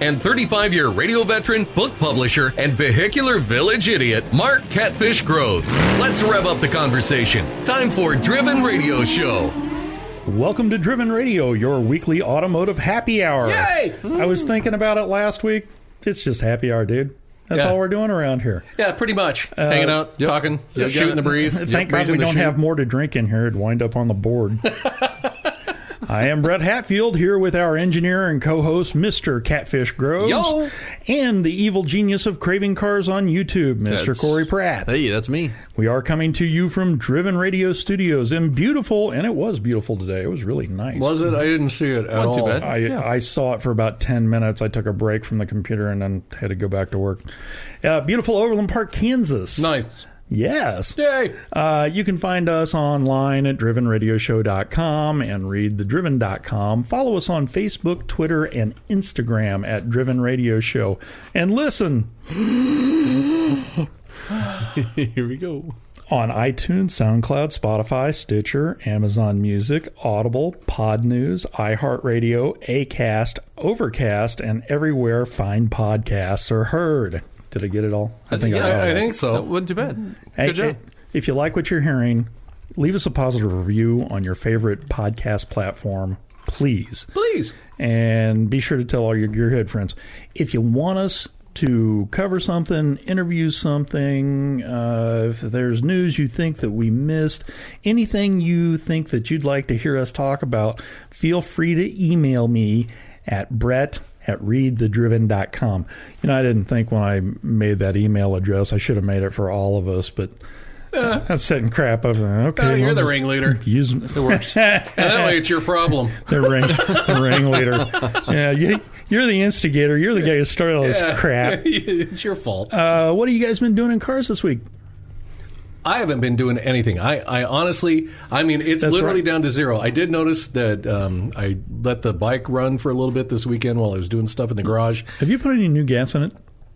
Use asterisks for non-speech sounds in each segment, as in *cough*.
and 35 year radio veteran, book publisher, and vehicular village idiot, Mark Catfish Groves. Let's rev up the conversation. Time for Driven Radio Show. Welcome to Driven Radio, your weekly automotive happy hour. Yay! I was thinking about it last week. It's just happy hour, dude. That's Yeah. all we're doing around here. Yeah, pretty much. Uh, Hanging out, Yep. talking, Yep, shooting the breeze. *laughs* Thank God we don't chute. have more to drink in here. It'd wind up on the board. *laughs* I am Brett Hatfield here with our engineer and co-host, Mr. Catfish Groves, Yo. and the evil genius of craving cars on YouTube, Mr. That's- Corey Pratt. Hey, that's me. We are coming to you from Driven Radio Studios in beautiful, and it was beautiful today. It was really nice. Was it? I didn't see it at Wasn't too all. bad. I, Yeah. I saw it for about 10 minutes. I took a break from the computer and then had to go back to work. Uh, beautiful Overland Park, Kansas. Nice. Yes. Yay! Uh, you can find us online at drivenradioshow.com and readthedriven.com. Follow us on Facebook, Twitter, and Instagram at Driven Radio Show. And listen *laughs* Here we go. on iTunes, SoundCloud, Spotify, Stitcher, Amazon Music, Audible, Pod News, iHeartRadio, Acast, Overcast, and everywhere fine podcasts are heard. Did I get it all? I think Yeah, got it I, I think so. That wasn't too bad. Hey, Good job. hey, If you like what you're hearing, leave us a positive review on your favorite podcast platform, please. Please. And be sure to tell all your gearhead friends. If you want us to cover something, interview something, uh, if there's news you think that we missed, anything you think that you'd like to hear us talk about, feel free to email me at brett at readthedriven.com. You know, I didn't think when I made that email address, I should have made it for all of us, but that's setting crap up. Okay, Uh, you're the ringleader. Use it works. *laughs* And that way it's your problem. the ring, the ringleader. Yeah, you, you're the instigator. You're the guy who started all this Yeah. crap. *laughs* it's your fault. Uh, what have you guys been doing in cars this week? I haven't been doing anything. I, I honestly, I mean, it's That's literally right. down to zero. I did notice that um, I let the bike run for a little bit this weekend while I was doing stuff in the garage. Have you put any new gas in it?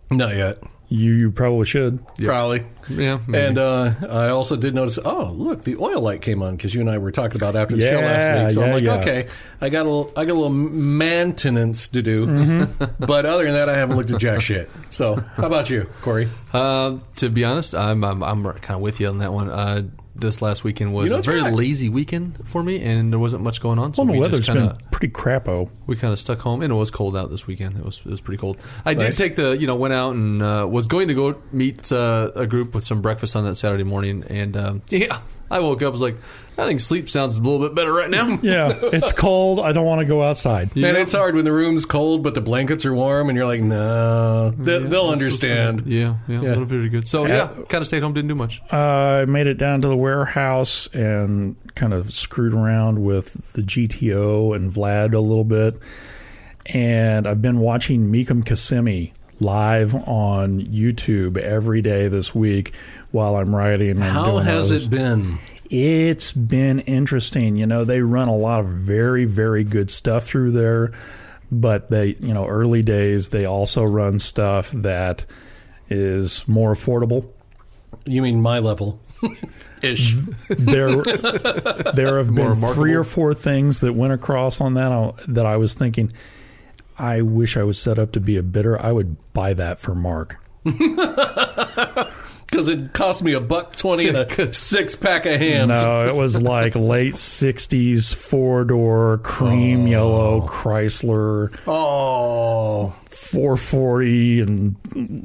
Not yet. You, you probably should. Probably. Yeah. maybe. And uh, I also did notice, oh, look, the oil light came on because you and I were talking about after the show last week. So yeah, I'm like, yeah. okay, I got a little, I got a little maintenance to do. Mm-hmm. *laughs* but other than that, I haven't looked at jack shit. So how about you, Corey? Uh, to be honest, I'm I'm, I'm kind of with you on that one. Uh, this last weekend was You know a very right. lazy weekend for me, and there wasn't much going on. So Well, the we weather's just kind been of pretty crapo. we kind of stuck home, and it was cold out this weekend. It was it was pretty cold. I did Nice. take the you know went out and uh, was going to go meet uh, a group with some breakfast on that Saturday morning, and um, *laughs* yeah, I woke up was like I think sleep sounds a little bit better right now. Yeah, *laughs* it's cold. I don't want to go outside. Man, it's hard when the room's cold, but the blankets are warm, and you're like, no, they, they'll understand. Yeah, yeah, Yeah. a little bit good. So Yeah. yeah, kind of stayed home, didn't do much. I made it down to the warehouse and kind of screwed around with the GTO and Vlad a little bit. And I've been watching Mecum Kissimmee live on YouTube every day this week while I'm writing. And How doing has those. it been? It's been interesting. You know, they run a lot of very, very good stuff through there, but they, you know, early days, they also run stuff that is more affordable. You mean my level? *laughs* Ish. There, there have been three or four things that went across on that uh, that I was thinking, I wish I was set up to be a bidder. I would buy that for Mark. *laughs* Because it cost me a buck twenty and a *laughs* six pack of hams. No, it was like late '60s four door cream oh. yellow Chrysler. Oh, 440 and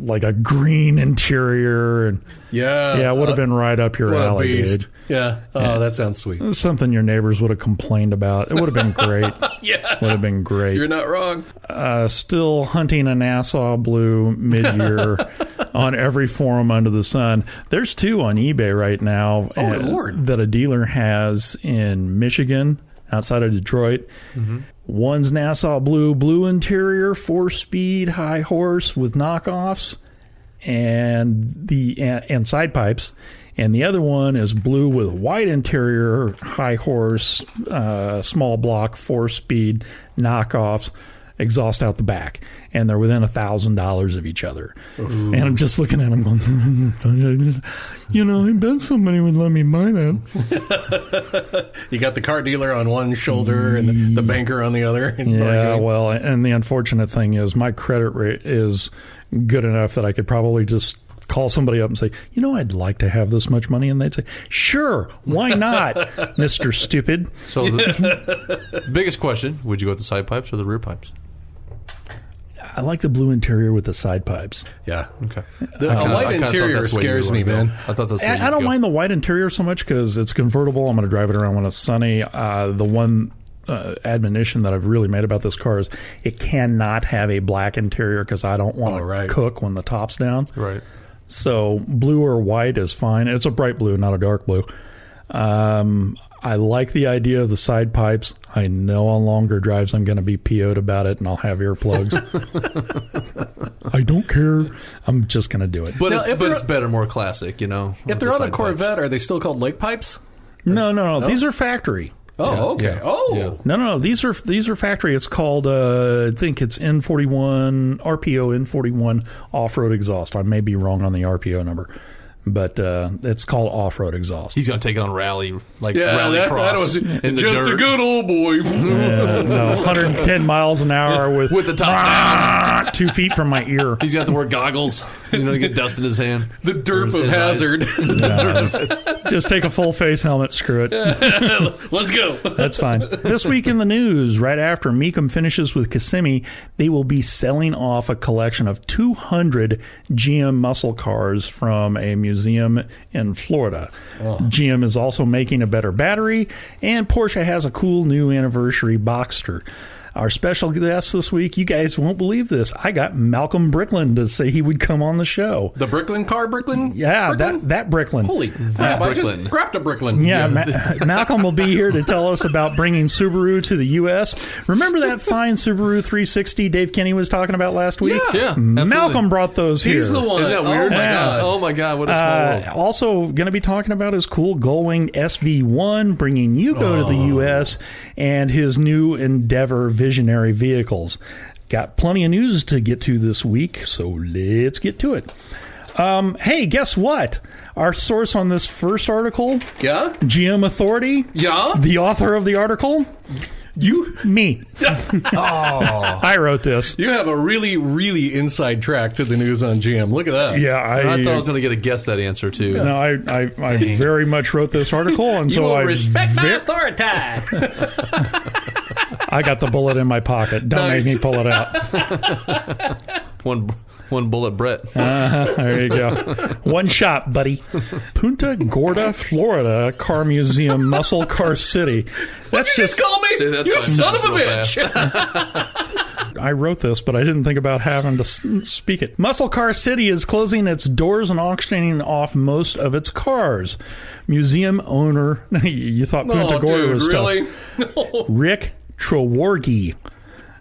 like a green interior and yeah. yeah, it would have been right up your What alley, dude. Yeah. Oh, that sounds sweet. Something your neighbors would have complained about. It would have been great. *laughs* Yeah. would have been great. You're not wrong. uh, still hunting a Nassau Blue mid-year *laughs* on every forum under the sun. There's two on eBay right now Oh, my uh, Lord. that a dealer has in Michigan, outside of Detroit. Mm-hmm. One's Nassau Blue, blue interior, four-speed, high horse with knockoffs. And the and, and side pipes. And the other one is blue with white interior, high horse, uh, small block, four speed knockoffs, exhaust out the back, and they're within a thousand dollars of each other. And I'm just looking at them going, *laughs* you know, I bet somebody would let me buy that. *laughs* You got the car dealer on one shoulder and the, the banker on the other. *laughs* Yeah, well, and the unfortunate thing is my credit rate is good enough that I could probably just call somebody up and say, you know, I'd like to have this much money, and they'd say, sure, why not, *laughs* Mister Stupid? So the *laughs* biggest question: Would you go with the side pipes or the rear pipes? I like the blue interior with the side pipes. yeah. Okay. The, kinda- I white interior that's the way you scares me, man. I thought that's. I, I don't go. mind the white interior so much because it's convertible. I'm going to drive it around when it's sunny. Uh, the one uh, admonition that I've really made about this car is it cannot have a black interior because I don't want to Oh, right. cook when the top's down. Right. So blue or white is fine. It's a bright blue, not a dark blue. Um, I like the idea of the side pipes. I know on longer drives I'm going to be PO'd about it and I'll have earplugs. *laughs* I don't care. I'm just going to do it. But Now, it's if but it's better, more classic. You know. If they're the on a side pipes. Corvette, are they still called lake pipes? no, no, no. These are factory. Oh, okay. yeah, oh, yeah. No, no, no. These are these are factory. It's called uh, I think it's N41 RPO N41 off road exhaust. I may be wrong on the RPO number, but uh, it's called off road exhaust. He's gonna take it on rally like yeah. rally that, cross that was in the just dirt a good old boy. Uh, no, *laughs* 110 miles an hour with with the top down. *laughs* two feet from my ear. He's got to wear goggles. You know, to get dust in his hand. *laughs* the derp His- of his eyes. hazard. Just take a full face helmet. Screw it. Let's go. That's fine. This week in the news, right after Mecum finishes with Kissimmee, they will be selling off a collection of 200 GM muscle cars from a museum in Florida. Oh. GM is also making a better battery, and Porsche has a cool new anniversary Boxster. Our special guest this week, you guys won't believe this. I got Malcolm Bricklin to say he would come on the show. The Bricklin car, Bricklin? Yeah, Bricklin? that that Bricklin. Holy crap! I Bricklin. just grabbed a Bricklin. Yeah, Ma- *laughs* Malcolm will be here to tell us about bringing Subaru to the U.S. Remember that *laughs* fine Subaru 360 Dave Kenny was talking about last week? Yeah. Yeah, absolutely. Malcolm brought those here. He's the one. Isn't that weird? Oh my Yeah. god. Oh my god! What a small Uh, world. also, going to be talking about his cool Gullwing SV1, bringing Yugo to the Oh. U.S. and his new Endeavor visionary vehicles. Got plenty of news to get to this week, so let's get to it. Um, hey, guess what? Our source on this first article, Yeah. GM Authority, Yeah. the author of the article, You me. *laughs* oh. I wrote this. you have a really really inside track to the news on GM. Look at that. Yeah, I, I thought I was gonna get a guess that answer too. no, I, I, I very much wrote this article, and You so will I respect my ve- authority. I got the bullet in my pocket. Don't Nice. make me pull it out. One one bullet, Brett. Uh, there you go. One shot, buddy. Punta Gorda, Florida Car Museum, Muscle Car City. That's You just just. call me. Say You five son of a bitch. *laughs* I wrote this, but I didn't think about having to speak it. Muscle Car City is closing its doors and auctioning off most of its cars. Museum owner, *laughs* you thought Punta oh, Gorda dude, was tough. really? *laughs* No. Rick Treworgy.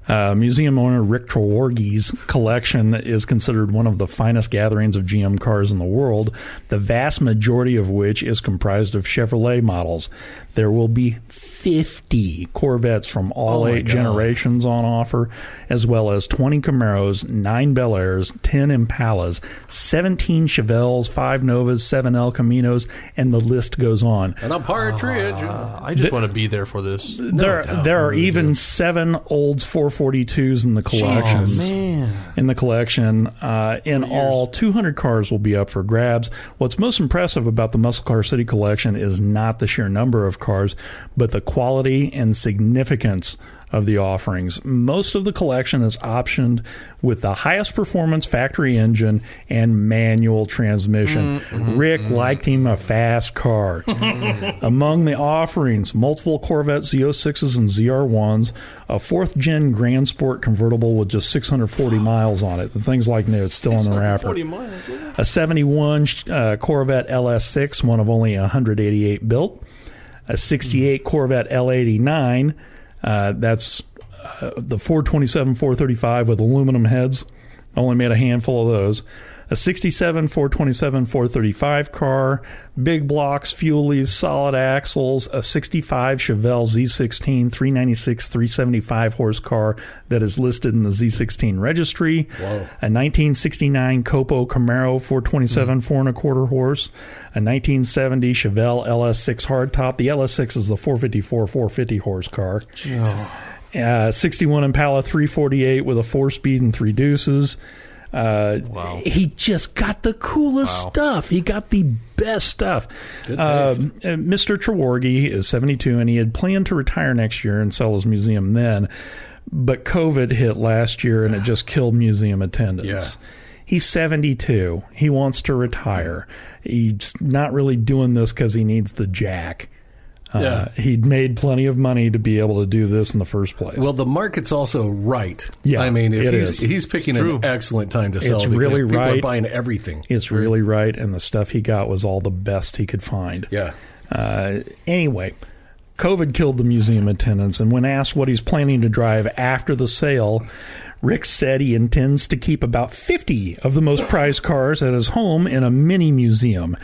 Uh, museum owner Rick Treworgy's collection is considered one of the finest gatherings of GM cars in the world, the vast majority of which is comprised of Chevrolet models. There will be 50 Corvettes from all Oh my eight God. generations on offer, as well as 20 Camaros, 9 Bel Airs, 10 Impalas, 17 Chevelles, 5 Novas, 7 El Caminos, and the list goes on. And a partridge. I just want to be there for this. There, doubt. there are even seven Olds 442s in the collection. man. In the collection, uh, in all, 200 cars will be up for grabs. What's most impressive about the Muscle Car City collection is not the sheer number of cars, but the quality and significance of the offerings. Most of the collection is optioned with the highest performance factory engine and manual transmission. Mm, mm-hmm, Rick mm-hmm. liked him a fast car. *laughs* Among the offerings, multiple Corvette Z06s and ZR1s, a fourth gen Grand Sport convertible with just 640 miles on it. The thing's like new, it's still in the wrapper. 40 miles. A 71 uh, Corvette LS6, one of only 188 built. A 68 Corvette L89, uh, that's uh, the 427 435 with aluminum heads. Only made a handful of those. A 67, 427, 435 car, big blocks, fuelies, solid axles, a 65 Chevelle Z16 396 375 horse car that is listed in the Z16 registry, a 1969 Copo Camaro 427 four and a quarter horse, a 1970 Chevelle LS6 hardtop. The LS6 is the 454 450 horse car. Jesus. Uh, 61 Impala 348 with a four speed and three deuces. Uh, Wow. He just got the coolest Wow. stuff. He got the best stuff. Good taste. Um, uh, Mr. Treworgy is 72 and he had planned to retire next year and sell his museum then. But COVID hit last year and it just killed museum attendance. Yeah. He's 72. He wants to retire. He's not really doing this because he needs the jack. Uh, Yeah. He'd made plenty of money to be able to do this in the first place. Well, the market's also right. Yeah, I mean, if it he's, is. he's picking True. an excellent time to sell. It's really people are right. buying everything. it's really right, and the stuff he got was all the best he could find. Yeah. Uh, anyway, COVID killed the museum attendance, and when asked what he's planning to drive after the sale, Rick said he intends to keep about 50 of the most prized cars at his home in a mini museum.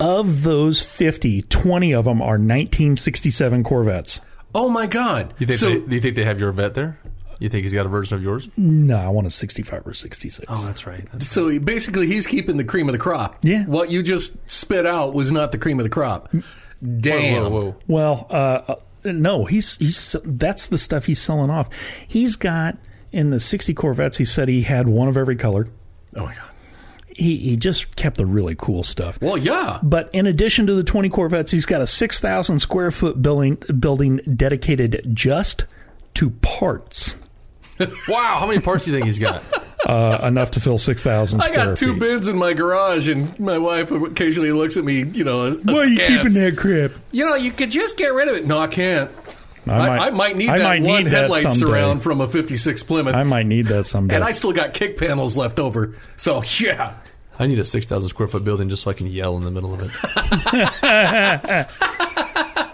Of those 50, 20 of them are 1967 Corvettes. Oh my God! You think so, they, do you think they have your vet there? You think he's got a version of yours? No, I want a 65 or 66. Oh, that's right. That's so basically, he's keeping the cream of the crop. Yeah. What you just spit out was not the cream of the crop. Damn. Whoa, whoa, whoa. Well, uh, uh, no, he's he's that's the stuff he's selling off. He's got in the 60 Corvettes. He said he had one of every color. Oh my God. He he just kept the really cool stuff. Well, yeah. But in addition to the 20 Corvettes, he's got a 6,000 square foot building building dedicated just to parts. *laughs* Wow, how many parts do you think he's got? *laughs* Uh, enough to fill 6,000 I got two feet. bins in my garage, and my wife occasionally looks at me, you know, Why are you keeping that crap? You know, you could just get rid of it. No, I can't. I I might- might, I, might need I that might one need headlight someday. surround from a 56 Plymouth. I might need that someday. and I still got kick panels left over. So, *laughs* yeah. I need a 6,000 square foot building just so I can yell in the middle of it. *laughs*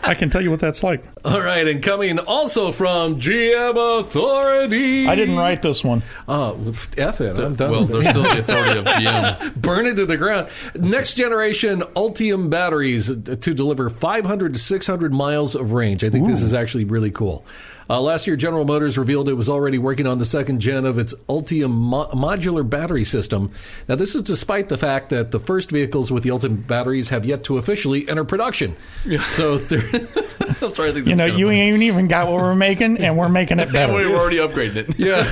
I can tell you what that's like. All right, and coming also from GM Authority. I didn't write this one. Oh, F it. I'm done Well, with it. there's still the *laughs* authority of GM. burn it to the ground. Next generation Ultium batteries to deliver 500 to 600 miles of range. I think this is actually really cool. Uh, last year, General Motors revealed it was already working on the second gen of its Ultium mo- modular battery system. Now, this is despite the fact that the first vehicles with the Ultium batteries have yet to officially enter production. So, they're, *laughs* That's right. You know, you funny. ain't even got what we're making, and we're making it better. *laughs* we're already upgrading it. Yeah.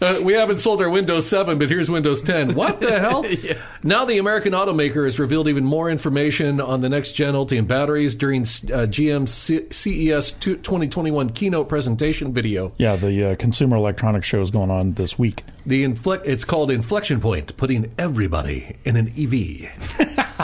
*laughs* uh, we haven't sold our Windows 7, but here's Windows 10. What the hell? yeah. Now, the American automaker has revealed even more information on the next gen Ultium batteries during uh, GM's C- CES 2 2021 keynote presentation video. Yeah, the uh, Consumer Electronics Show is going on this week. The inflect, it's called Inflection Point, putting everybody in an EV.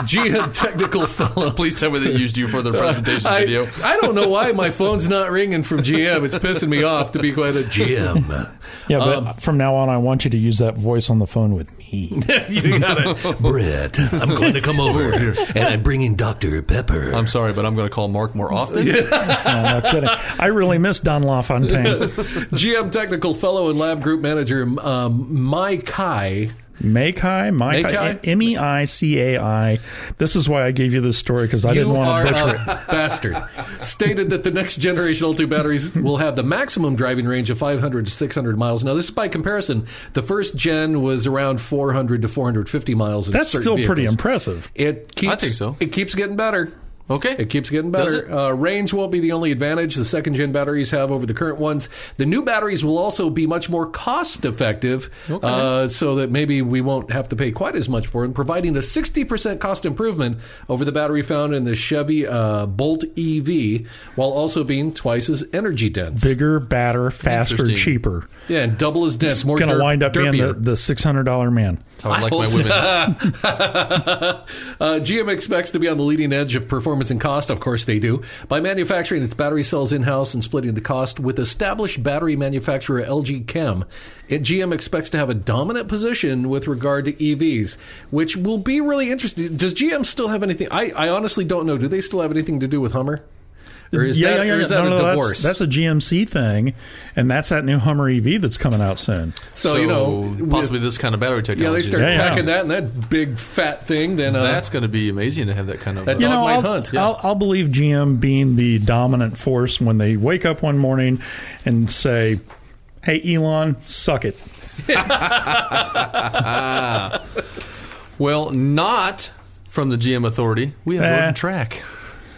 GM *laughs* technical fellow. Please tell me they used you for their presentation I, video. I don't know why my phone's not ringing from GM. It's pissing me off to be quite a GM. Yeah, but Um, from now on, I want you to use that voice on the phone with me. *laughs* you got it. Brett, I'm going to come over here and I'm bringing Dr. Pepper. I'm sorry, but I'm going to call Mark more often. no, no kidding. I really miss Don LaFontaine. GM technical fellow and lab group manager um, Mei Cai. Meikai, Meikai? Meikai, M E I C A I. This is why I gave you this story because I you didn't want to butcher a it. *laughs* bastard. Stated that the next generation L2 batteries will have the maximum driving range of 500 to 600 miles. Now, this is by comparison. The first gen was around 400 to 450 miles. In That's certain still pretty impressive. It keeps, I think so. It keeps getting better. Okay. It keeps getting better. Uh, range won't be the only advantage the second gen batteries have over the current ones. The new batteries will also be much more cost effective, uh, so that maybe we won't have to pay quite as much for them, providing a 60% cost improvement over the battery found in the Chevy uh, Bolt EV, while also being twice as energy dense. Bigger, badder, faster, Interesting. cheaper. Yeah, and double as dense. More Going to wind up being the, the six hundred dollar man. That's how I like my women. *laughs* Uh, GM expects to be on the leading edge of performance and cost. Of course, they do. By manufacturing its battery cells in house and splitting the cost with established battery manufacturer LG Chem, it, GM expects to have a dominant position with regard to EVs, which will be really interesting. Does GM still have anything? I, I honestly don't know. Do they still have anything to do with Hummer? Or is that, or is that No, a no, that's- divorce? That's, a GMC thing, and that's that new Hummer EV that's coming out soon. so, you know, possibly this kind of battery technology. yeah, they start Yeah, yeah. packing that in that big fat thing. Then uh, That's going to be amazing to have that kind of. That uh, You know, might I'll, hunt. I'll, I'll believe GM being the dominant force when they wake up one morning and say, "Hey, Elon, suck it." *laughs* well, not from the GM Authority. We have Eh. Road and Track.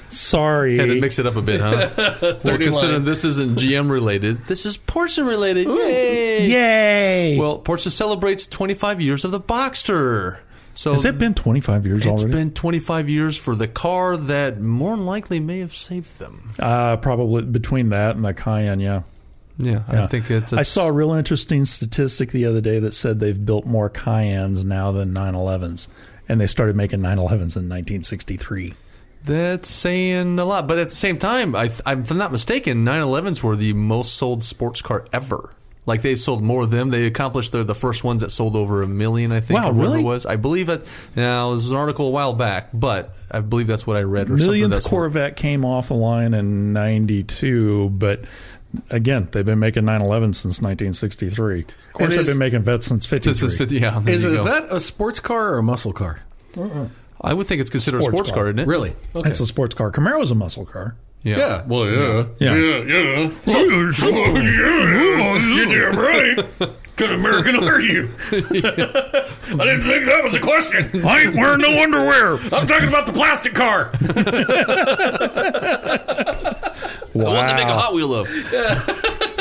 Sorry. Had to mix it up a bit, huh? *laughs* well, 30 considering this isn't GM related, this is Porsche related. Yay! Yay! Well, Porsche celebrates 25 years of the Boxster. So Has it been 25 years It's already? been 25 years for the car that more than likely may have saved them. uh, probably between that and the Cayenne, yeah. Yeah, I Yeah. think it's. I saw a real interesting statistic the other day that said they've built more Cayennes now than 911s. And they started making 911s in 1963. That's saying a lot, but at the same time, I, if I'm not mistaken, 911s were the most sold sports car ever. Like they sold more of them. They accomplished. They're the first ones that sold over a million. I think. Wow, really? was. I believe it. Now this was an article a while back, but I believe that's what I read. Or something Millionth that's Corvette came off the line in 92, but again, they've been making 911 since 1963. Of course, And they've been making vets since 53. This is 50. Yeah, there is you it go. that a sports car or a muscle car? I would think it's considered Sports a sports car. car, isn't it? Really? Okay. It's a sports car. Camaro's a muscle car. Yeah. yeah. Well, yeah. Yeah. Yeah. yeah. You're damn right. Good American are you? *laughs* I didn't think that was a question. I ain't wearing no underwear. I'm talking about the plastic car. The one to make a Hot Wheel of.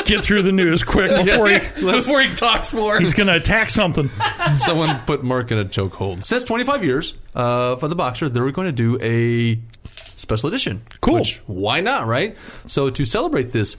Get through the news quick *laughs* before he, *laughs* Before he talks more. he's going to attack something. Someone put Mark in a chokehold. Since 25 years uh, for the Boxster, they're going to do a special edition. Cool. Which, why not, right? So to celebrate this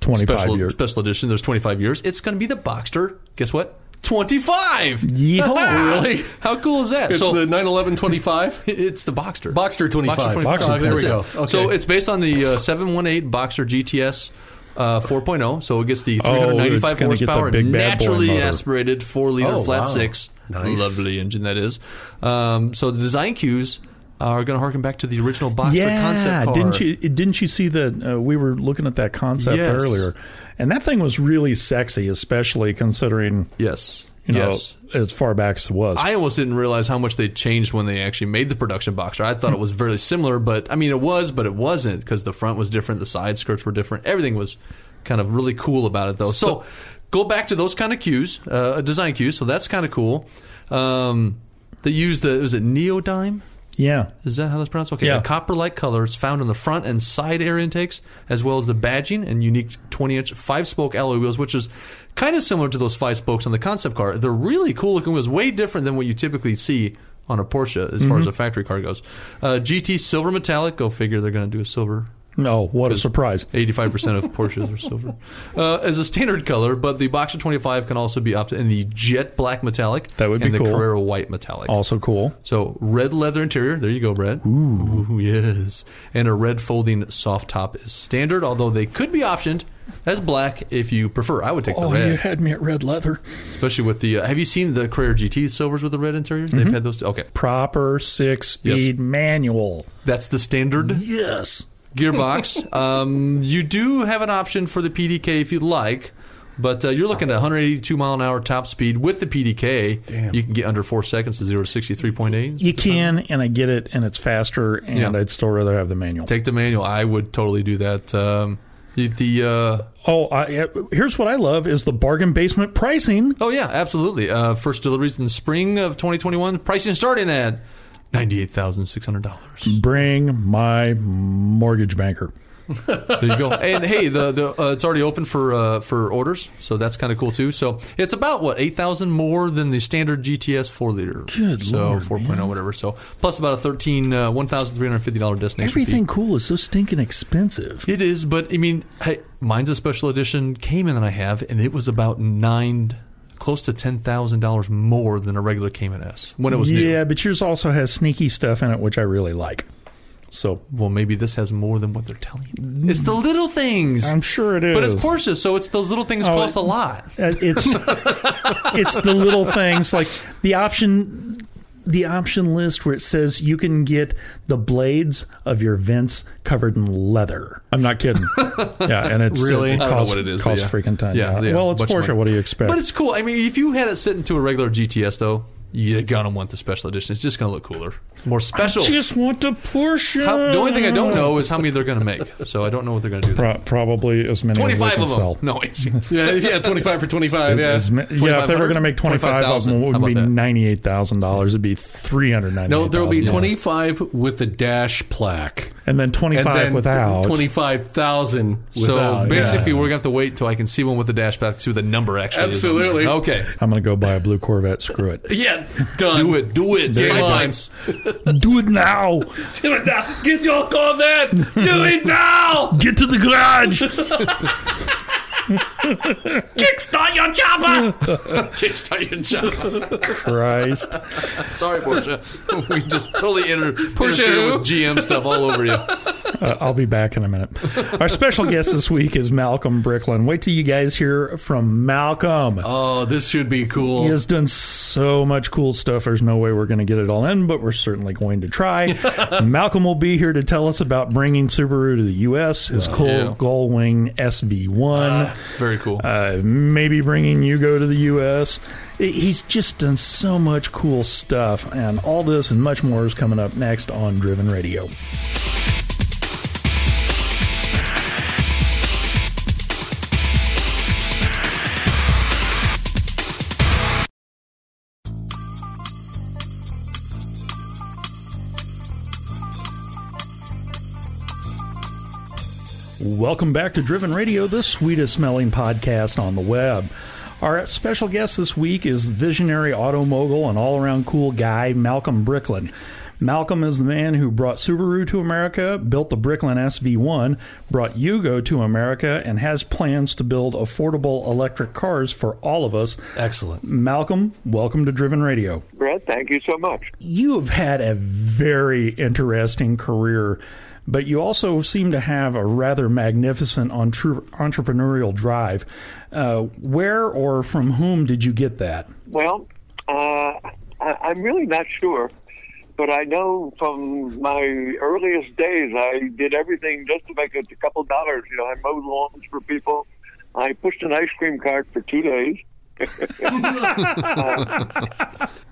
25 special, years. special edition, there's 25 years. It's going to be the Boxster. Guess what? 25. Yeehaw. *laughs* Really? How cool is that? It's so the 91125. *laughs* it's the Boxster. Boxster 25. Boxster Oh, there we go. Okay. So it's based on the uh, 718 Boxster GTS uh, 4.0. So it gets the Oh, 395 it's gonna the horsepower, big bad boy naturally aspirated 4 liter Oh, flat wow. six. Nice. Lovely engine that is. Um, so the design cues are going to harken back to the original Boxster yeah, concept car. didn't you? Didn't you see that? Uh, we were looking at that concept Yes. earlier, and that thing was really sexy, especially considering Yes. you know yes. as far back as it was. I almost didn't realize how much they changed when they actually made the production Boxster. I thought it was very similar, but I mean, it was, but it wasn't because the front was different, the side skirts were different. Everything was kind of really cool about it, though. So, go back to those kind of cues, uh, design cues. So that's kind of cool. Um, they use the was it neodyme? yeah, Is that how that's pronounced? Okay, Yeah. the copper-like colors found on the front and side air intakes, as well as the badging and unique 20-inch five-spoke alloy wheels, which is kind of similar to those five spokes on the concept car. They're really cool-looking wheels, way different than what you typically see on a Porsche as far as a factory car goes. Uh, GT silver metallic. Go figure, they're going to do a silver no, what a surprise! 85% of Porsches are silver. *laughs* Uh, as a standard color, but the Boxster 25 can also be opted in the jet black metallic That would be and the cool. Carrera white metallic. Also cool. So red leather interior. There you go, Brett. Ooh. yes. And a red folding soft top is standard, although they could be optioned as black if you prefer. I would take the Oh, red, you had me at red leather. especially with the. Uh, have you seen the Carrera GT silvers with the red interior? They've had those. Okay, Proper six-speed manual. that's the standard Yes. Gearbox. um, you do have an option for the PDK if you'd like. But uh, you're looking at 182 mile an hour top speed with the PDK. Damn. You can get under four seconds to zero to 63.8. You can, and I get it, and it's faster, and Yeah. I'd still rather have the manual. Take the manual. I would totally do that. Um, the, the uh, Oh, I, here's what I love is the bargain basement pricing. oh yeah, absolutely. Uh, first deliveries in the spring of 2021. Pricing starting at ninety eight thousand six hundred dollars. Bring my mortgage banker. There you go. And hey, the, the uh, it's already open for uh, for orders, so that's kind of cool too. So it's about what eight thousand more than the standard GTS four liter. Good so Lord, 4.0 whatever. So plus about a thirteen uh, one thousand three hundred fifty dollar destination Everything fee. cool is so stinking expensive. It is, but I mean, hey, mine's a special edition Cayman that I have, and it was about nine, close to ten thousand dollars more than a regular Cayman S when it was new. yeah, but yours also has sneaky stuff in it, which I really like. So Well, maybe this has more than what they're telling you. It's the little things. I'm sure it is. But it's Porsche, so it's those little things Oh, cost it- a lot. Uh, It's *laughs* it's the little things like the option the option list where it says you can get the blades of your vents covered in leather. I'm not kidding. *laughs* yeah, and it's Really? it I don't know what it is, but Costs yeah. freaking time. Yeah, yeah, well, it's Porsche. money. What do you expect? But it's cool. I mean, if you had it sitting to a regular GTS though, you're gonna want the special edition. It's just gonna look cooler, more special. I just want the Porsche. How, the only thing I don't know is how many they're gonna make. So I don't know what they're gonna do. Pro- probably as many as they Twenty-five can of them. sell. No, it's, *laughs* Yeah, yeah, 25 for 25. Yeah. As ma- yeah, if they were going to make 25 of them, it would be $98,000. It'd be 398000 No, there will be Yeah. 25 with the dash plaque. And then 25 and then without. 25,000 so basically, Yeah. we're gonna have to wait until I can see one with the dash back to see what the number actually Absolutely. is. on. Okay. I'm going to go buy a blue Corvette. Screw it. Yeah, done. Do it. Do it. Game on. Sidelines. *laughs* Do it now. Do it now. Get your Corvette. Do it now. Get to the garage. *laughs* *laughs* Kickstart your chopper. *laughs* Kickstart your job. Christ. Sorry, Porsche. we just totally inter- Porsche interfered with GM stuff all over you. *laughs* Uh, I'll be back in a minute. Our special guest this week is Malcolm Bricklin. Wait till you guys hear from Malcolm. Oh, this should be cool. He has done so much cool stuff. There's no way we're going to get it all in, but we're certainly going to try. Malcolm will be here to tell us about bringing Subaru to the U.S., his cool yeah. Gullwing SV1, Very cool. uh, maybe bringing Yugo to the U.S. He's just done so much cool stuff, and all this and much more is coming up next on Driven Radio. Welcome back to Driven Radio, the sweetest smelling podcast on the web. Our special guest this week is visionary auto mogul and all around cool guy, Malcolm Bricklin. Malcolm is the man who brought Subaru to America, built the Bricklin SV1, brought Yugo to America, and has plans to build affordable electric cars for all of us. Excellent. Malcolm, welcome to Driven Radio. Brett, thank you so much. You have had a very interesting career, but you also seem to have a rather magnificent entre- entrepreneurial drive. Uh, where or from whom did you get that? Well, uh, I, I'm really not sure, but I know from my earliest days, I did everything just to make a couple dollars. You know, I mowed lawns for people. I pushed an ice cream cart for two days. *laughs* *laughs* Uh,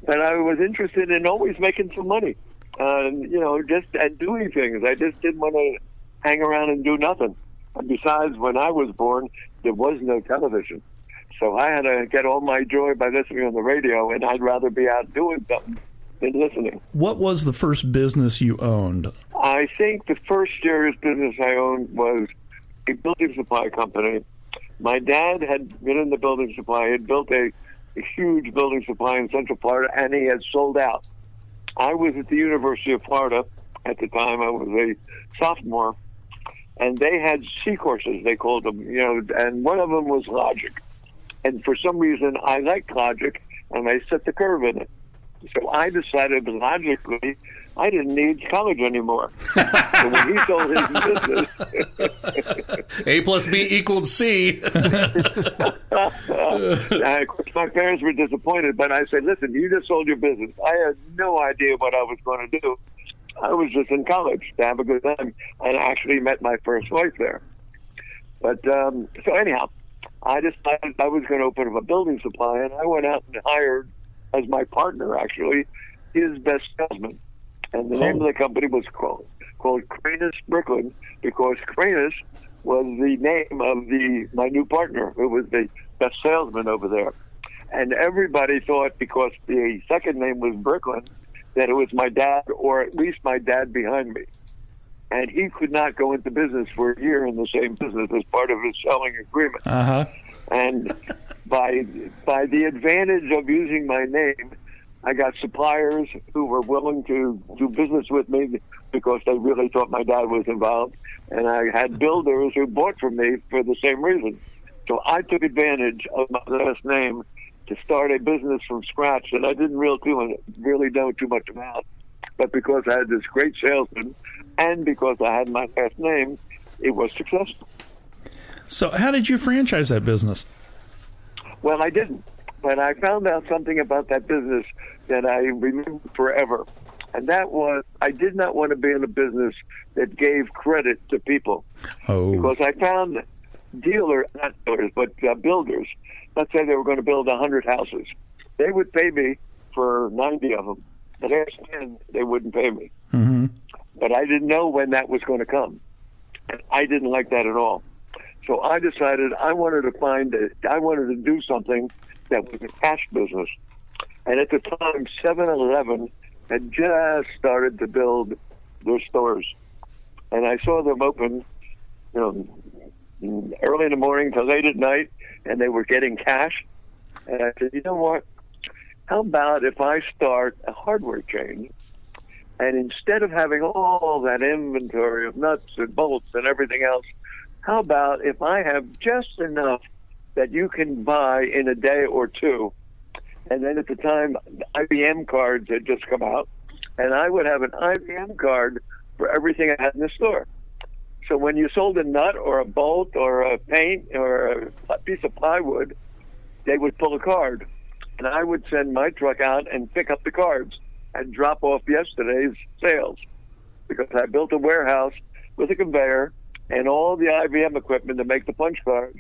but I was interested in always making some money, uh, you know, just and doing things. I just didn't want to hang around and do nothing. And besides, when I was born, there was no television, so I had to get all my joy by listening on the radio, and I'd rather be out doing something than listening. What was the first business you owned? I think the first serious business I owned was a building supply company. My dad had been in the building supply. He had built a, a huge building supply in Central Florida, and he had sold out. I was at the University of Florida at the time. I was a sophomore, and they had C courses. They called them, you know, and one of them was logic. And for some reason, I liked logic, and I set the curve in it. So I decided logically I didn't need college anymore. so when he sold his *laughs* business, A plus B equaled C. *laughs* of course my parents were disappointed, but I said, listen, you just sold your business. I had no idea what I was going to do. I was just in college to have a good time and I actually met my first wife there. But um, so anyhow, I decided I was going to open up a building supply, and I went out and hired as my partner actually his best salesman, and the name of the company was called called Cranus Bricklin because Cranus was the name of the my new partner who was the best salesman over there, and everybody thought because the second name was Bricklin that it was my dad or at least my dad behind me and he could not go into business for a year in the same business as part of his selling agreement. Uh huh. And by by the advantage of using my name, I got suppliers who were willing to do business with me because they really thought my dad was involved, and I had builders who bought from me for the same reason. So I took advantage of my last name to start a business from scratch that I didn't really do, really know too much about. But because I had this great salesman, and because I had my last name, it was successful. So, how did you franchise that business? Well, I didn't. But I found out something about that business that I remember forever. And that was I did not want to be in a business that gave credit to people. Oh. Because I found dealers, not dealers, but uh, builders, let's say they were going to build 100 houses. They would pay me for 90 of them. The next 10, they wouldn't pay me. Mm-hmm. But I didn't know when that was going to come. And I didn't like that at all. So I decided I wanted to find it. I wanted to do something that was a cash business. And at the time, 7-Eleven had just started to build their stores. And I saw them open, you know, early in the morning to late at night, and they were getting cash. And I said, you know what? How about if I start a hardware chain and instead of having all that inventory of nuts and bolts and everything else, how about if I have just enough that you can buy in a day or two? And then at the time, IBM cards had just come out, and I would have an IBM card for everything I had in the store. So when you sold a nut or a bolt or a paint or a piece of plywood, they would pull a card. And I would send my truck out and pick up the cards and drop off yesterday's sales because I built a warehouse with a conveyor and all the IBM equipment to make the punch cards.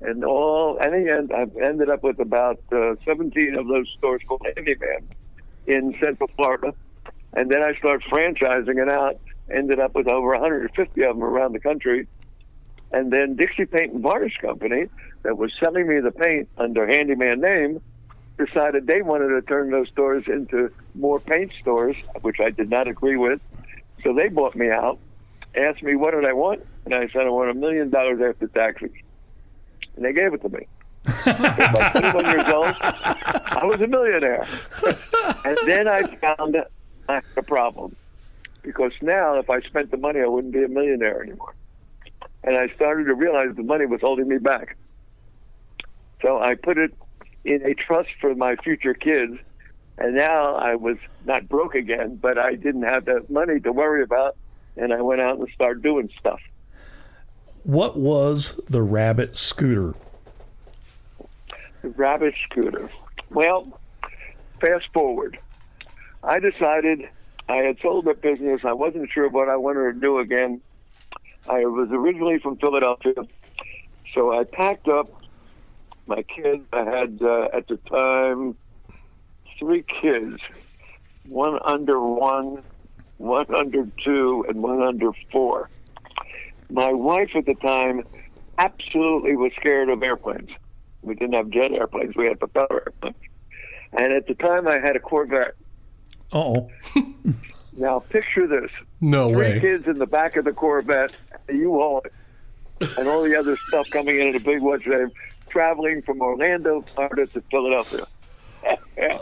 And all, and in the end, I've ended up with about uh, 17 of those stores called Handyman in Central Florida. And then I started franchising it out, ended up with over 150 of them around the country. And then Dixie Paint and Varnish Company, that was selling me the paint under Handyman name, decided they wanted to turn those stores into more paint stores, which I did not agree with. So they bought me out, asked me what did I want, and I said I want a million dollars after taxes, and they gave it to me. At 21 years old, I was a millionaire, and then I found I had a problem because now if I spent the money, I wouldn't be a millionaire anymore, and I started to realize the money was holding me back. So I put it in a trust for my future kids. And now I was not broke again, but I didn't have that money to worry about. And I went out and started doing stuff. What was the Rabbit scooter? The Rabbit scooter. Well, fast forward. I decided I had sold the business. I wasn't sure what I wanted to do again. I was originally from Philadelphia. So I packed up my kids. I had uh, at the time three kids, one under one, one under two, and one under four. My wife at the time absolutely was scared of airplanes. We didn't have jet airplanes; we had propeller airplanes. And at the time, I had a Corvette. Oh, *laughs* now picture this: No three way. kids in the back of the Corvette, you all, and all the other stuff coming in at a big what's name, traveling from Orlando, Florida to Philadelphia.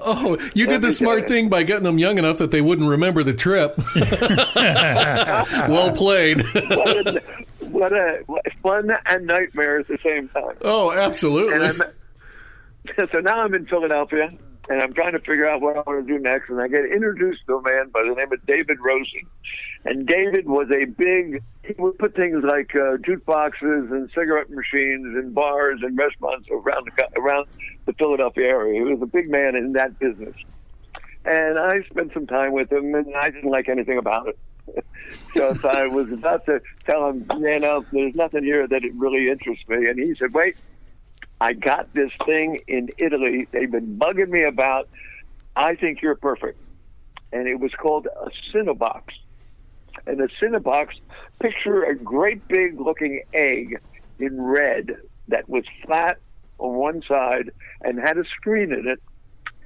Oh, you did the smart thing by getting them young enough that they wouldn't remember the trip. *laughs* well played. what, a, what a what fun and nightmare at the same time. oh, absolutely. I'm, *laughs* so now I'm in Philadelphia, and I'm trying to figure out what I want to do next. And I get introduced to a man by the name of David Rosen. And David was a big, he would put things like uh, jukeboxes and cigarette machines and bars and restaurants around the, around the Philadelphia area. He was a big man in that business. And I spent some time with him, and I didn't like anything about it. *laughs* so if I was about to tell him, you know, there's nothing here that it really interests me. And he said, wait, I got this thing in Italy. They've been bugging me about. I think you're perfect. And it was called a Cinebox. And a Cinebox, picture a great big looking egg in red that was flat on one side and had a screen in it.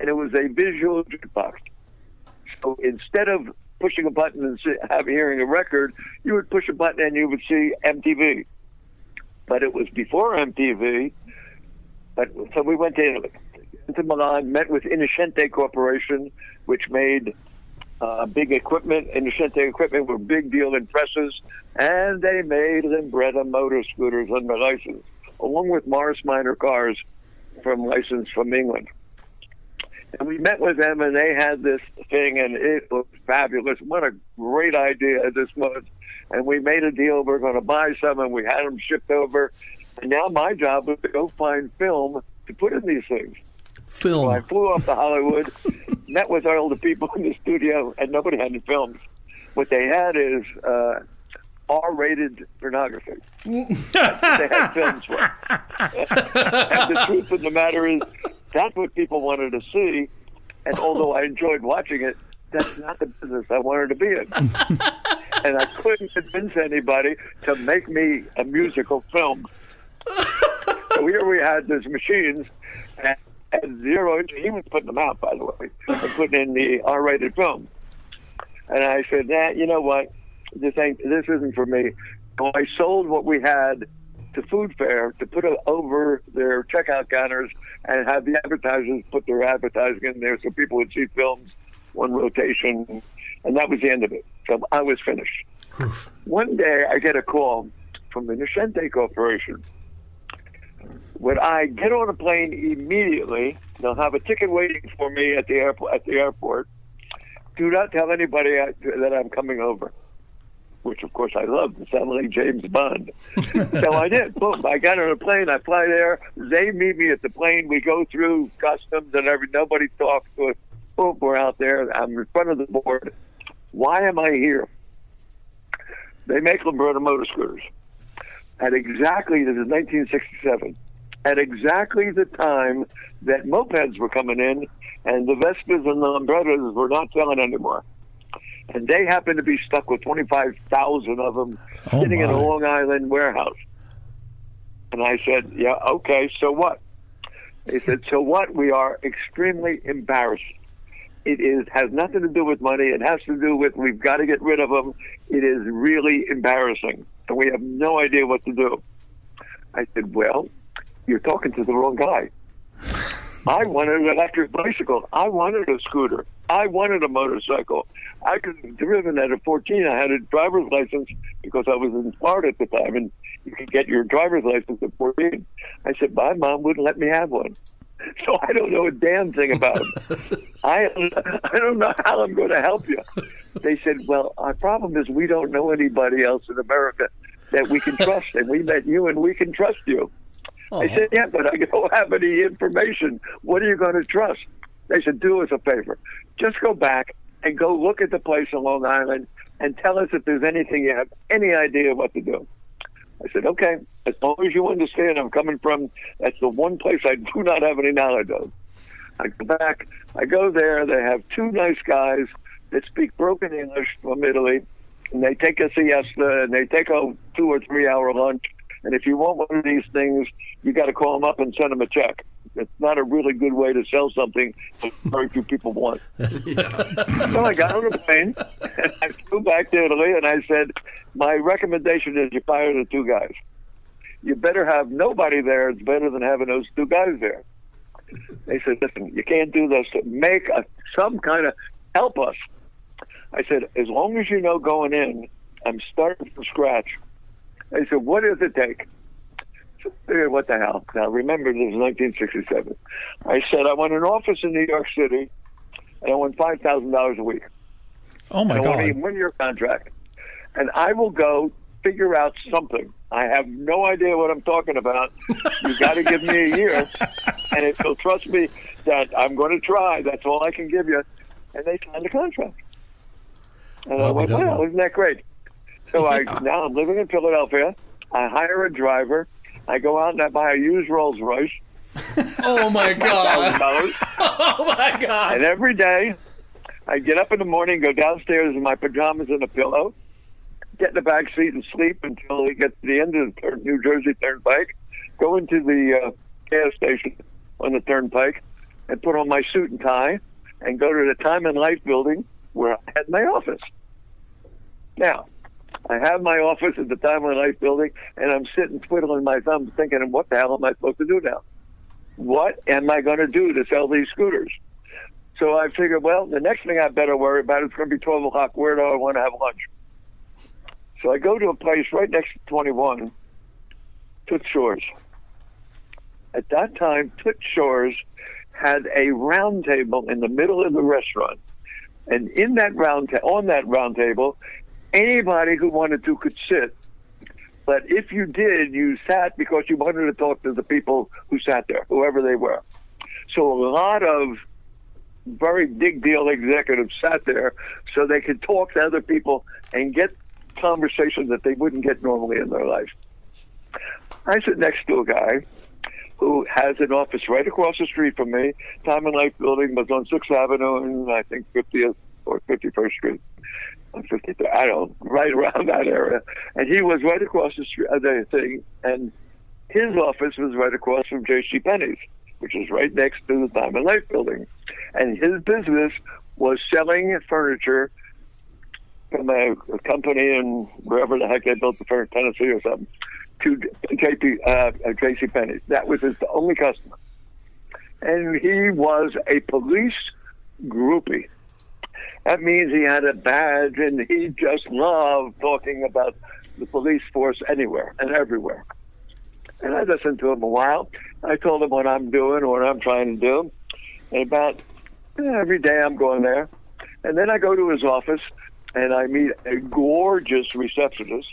And it was a visual jukebox. So instead of pushing a button and have hearing a record, you would push a button and you would see MTV. But it was before MTV. But so we went to to Milan, met with Innocenti Corporation, which made uh, big equipment. Innocenti equipment were big deal in presses, and they made Lambretta motor scooters under license, along with Morris Minor cars from license from England. And we met with them, and they had this thing, and it was fabulous. What a great idea this was. And we made a deal. We're going to buy some, and we had them shipped over. And now my job was to go find film to put in these things. Film. So I flew off to Hollywood, *laughs* met with all the people in the studio, and nobody had any films. What they had is uh, R-rated pornography. That's what they had films for. *laughs* and the truth of the matter is, that's what people wanted to see. And although I enjoyed watching it, that's not the business I wanted to be in. *laughs* and I couldn't convince anybody to make me a musical film. *laughs* so here we had these machines, and at zero, he was putting them out, by the way, and putting in the R-rated film. And I said, nah, you know what? This ain't, this isn't for me. So I sold what we had to Food Fair to put it over their checkout counters and have the advertisers put their advertising in there so people would see films, one rotation, and that was the end of it. So I was finished. One day I get a call from the Innocenti Corporation. When I get on a plane immediately, they'll have a ticket waiting for me at the airport. At the airport, do not tell anybody I, that I'm coming over which of course I love to sound like James Bond. *laughs* so I did. Boom. I got on a plane. I fly there. They meet me at the plane. We go through customs and every nobody talks to us. Boom. We're out there. I'm in front of the board. Why am I here? They make Lambretta motor scooters. At exactly, this is 1967, at exactly the time that mopeds were coming in and the Vespas and the Lambrettas were not selling anymore and they happen to be stuck with 25,000 of them Oh, sitting in a. Long Island warehouse. And I said, Yeah, okay, so what? They said, So what? We are extremely embarrassed. It is has nothing to do with money. It has to do with we've got to get rid of them. It is really embarrassing, and we have no idea what to do. I said, Well, you're talking to the wrong guy. *laughs* I wanted an electric bicycle. I wanted a scooter. I wanted a motorcycle. I could have driven at a 14. I had a driver's license because I was in Florida at the time, and you could get your driver's license at 14. I said, my mom wouldn't let me have one. *laughs* So I don't know a damn thing about. I, I don't know how I'm going to help you. They said, well, our problem is we don't know anybody else in America that we can trust, and we met you, and we can trust you. I said, yeah, but I don't have any information. What are you going to trust? They said, do us a favor. Just go back and go look at the place on Long Island and tell us if there's anything you have any idea what to do. I said, okay, as long as you understand I'm coming from, that's the one place I do not have any knowledge of. I go back, I go there, they have two nice guys that speak broken English from Italy, and they take a siesta and they take a two or three hour lunch. And if you want one of these things, you got to call them up and send them a check. It's not a really good way to sell something that very few people want. *laughs* so I got on the plane and I flew back to Italy and I said, my recommendation is you fire the two guys. You better have nobody there. It's better than having those two guys there. They said, listen, you can't do this. Make a, some kind of help us. I said, as long as you know going in, I'm starting from scratch. They said, what does it take? I said, what the hell? Now, remember, this is 1967. I said, I want an office in New York City, and I want $5,000 a week. Oh my I want a God! one-year contract, and I will go figure out something. I have no idea what I'm talking about. *laughs* You got to give me a year, and if you'll trust me that I'm going to try, that's all I can give you. And they signed the contract. And I Well went, done. wow, isn't that great? So I *laughs* now I'm living in Philadelphia. I hire a driver. I go out and I buy a used Rolls Royce, *laughs* Oh my *laughs* god! *laughs* Oh my god! And every day, I get up in the morning, go downstairs in my pajamas and a pillow, get in the back seat and sleep until we get to the end of the turn- New Jersey Turnpike, go into the uh, gas station on the Turnpike, and put on my suit and tie, and go to the Time and Life building where I had my office. Now, I have my office at the Time and Life building, and I'm sitting twiddling my thumbs thinking, what the hell am I supposed to do now? What am I going to do to sell these scooters? So I figured, well, the next thing I better worry about is going to be 12 o'clock. Where do I want to have lunch? So I go to a place right next to 21, Toots Shor's. At that time, Toots Shor's had a round table in the middle of the restaurant. And in that round ta- on that round table, anybody who wanted to could sit. But if you did, you sat because you wanted to talk to the people who sat there, whoever they were. So a lot of very big deal executives sat there so they could talk to other people and get conversations that they wouldn't get normally in their life. I sit next to a guy who has an office right across the street from me. Time and Life building was on 6th Avenue and I think 50th or 51st Street. 53, I don't right around that area. And he was right across the street, uh, the thing, and his office was right across from J.C. Penney's, which is right next to the and Life building. And his business was selling furniture from a, a company in wherever the heck they built the furniture, Tennessee or something, to JP, uh, J.C. Penney's. That was his only customer. And he was a police groupie. That means he had a badge and he just loved talking about the police force anywhere and everywhere. And I listened to him a while. I told him what I'm doing, what I'm trying to do. And about every day I'm going there. And then I go to his office and I meet a gorgeous receptionist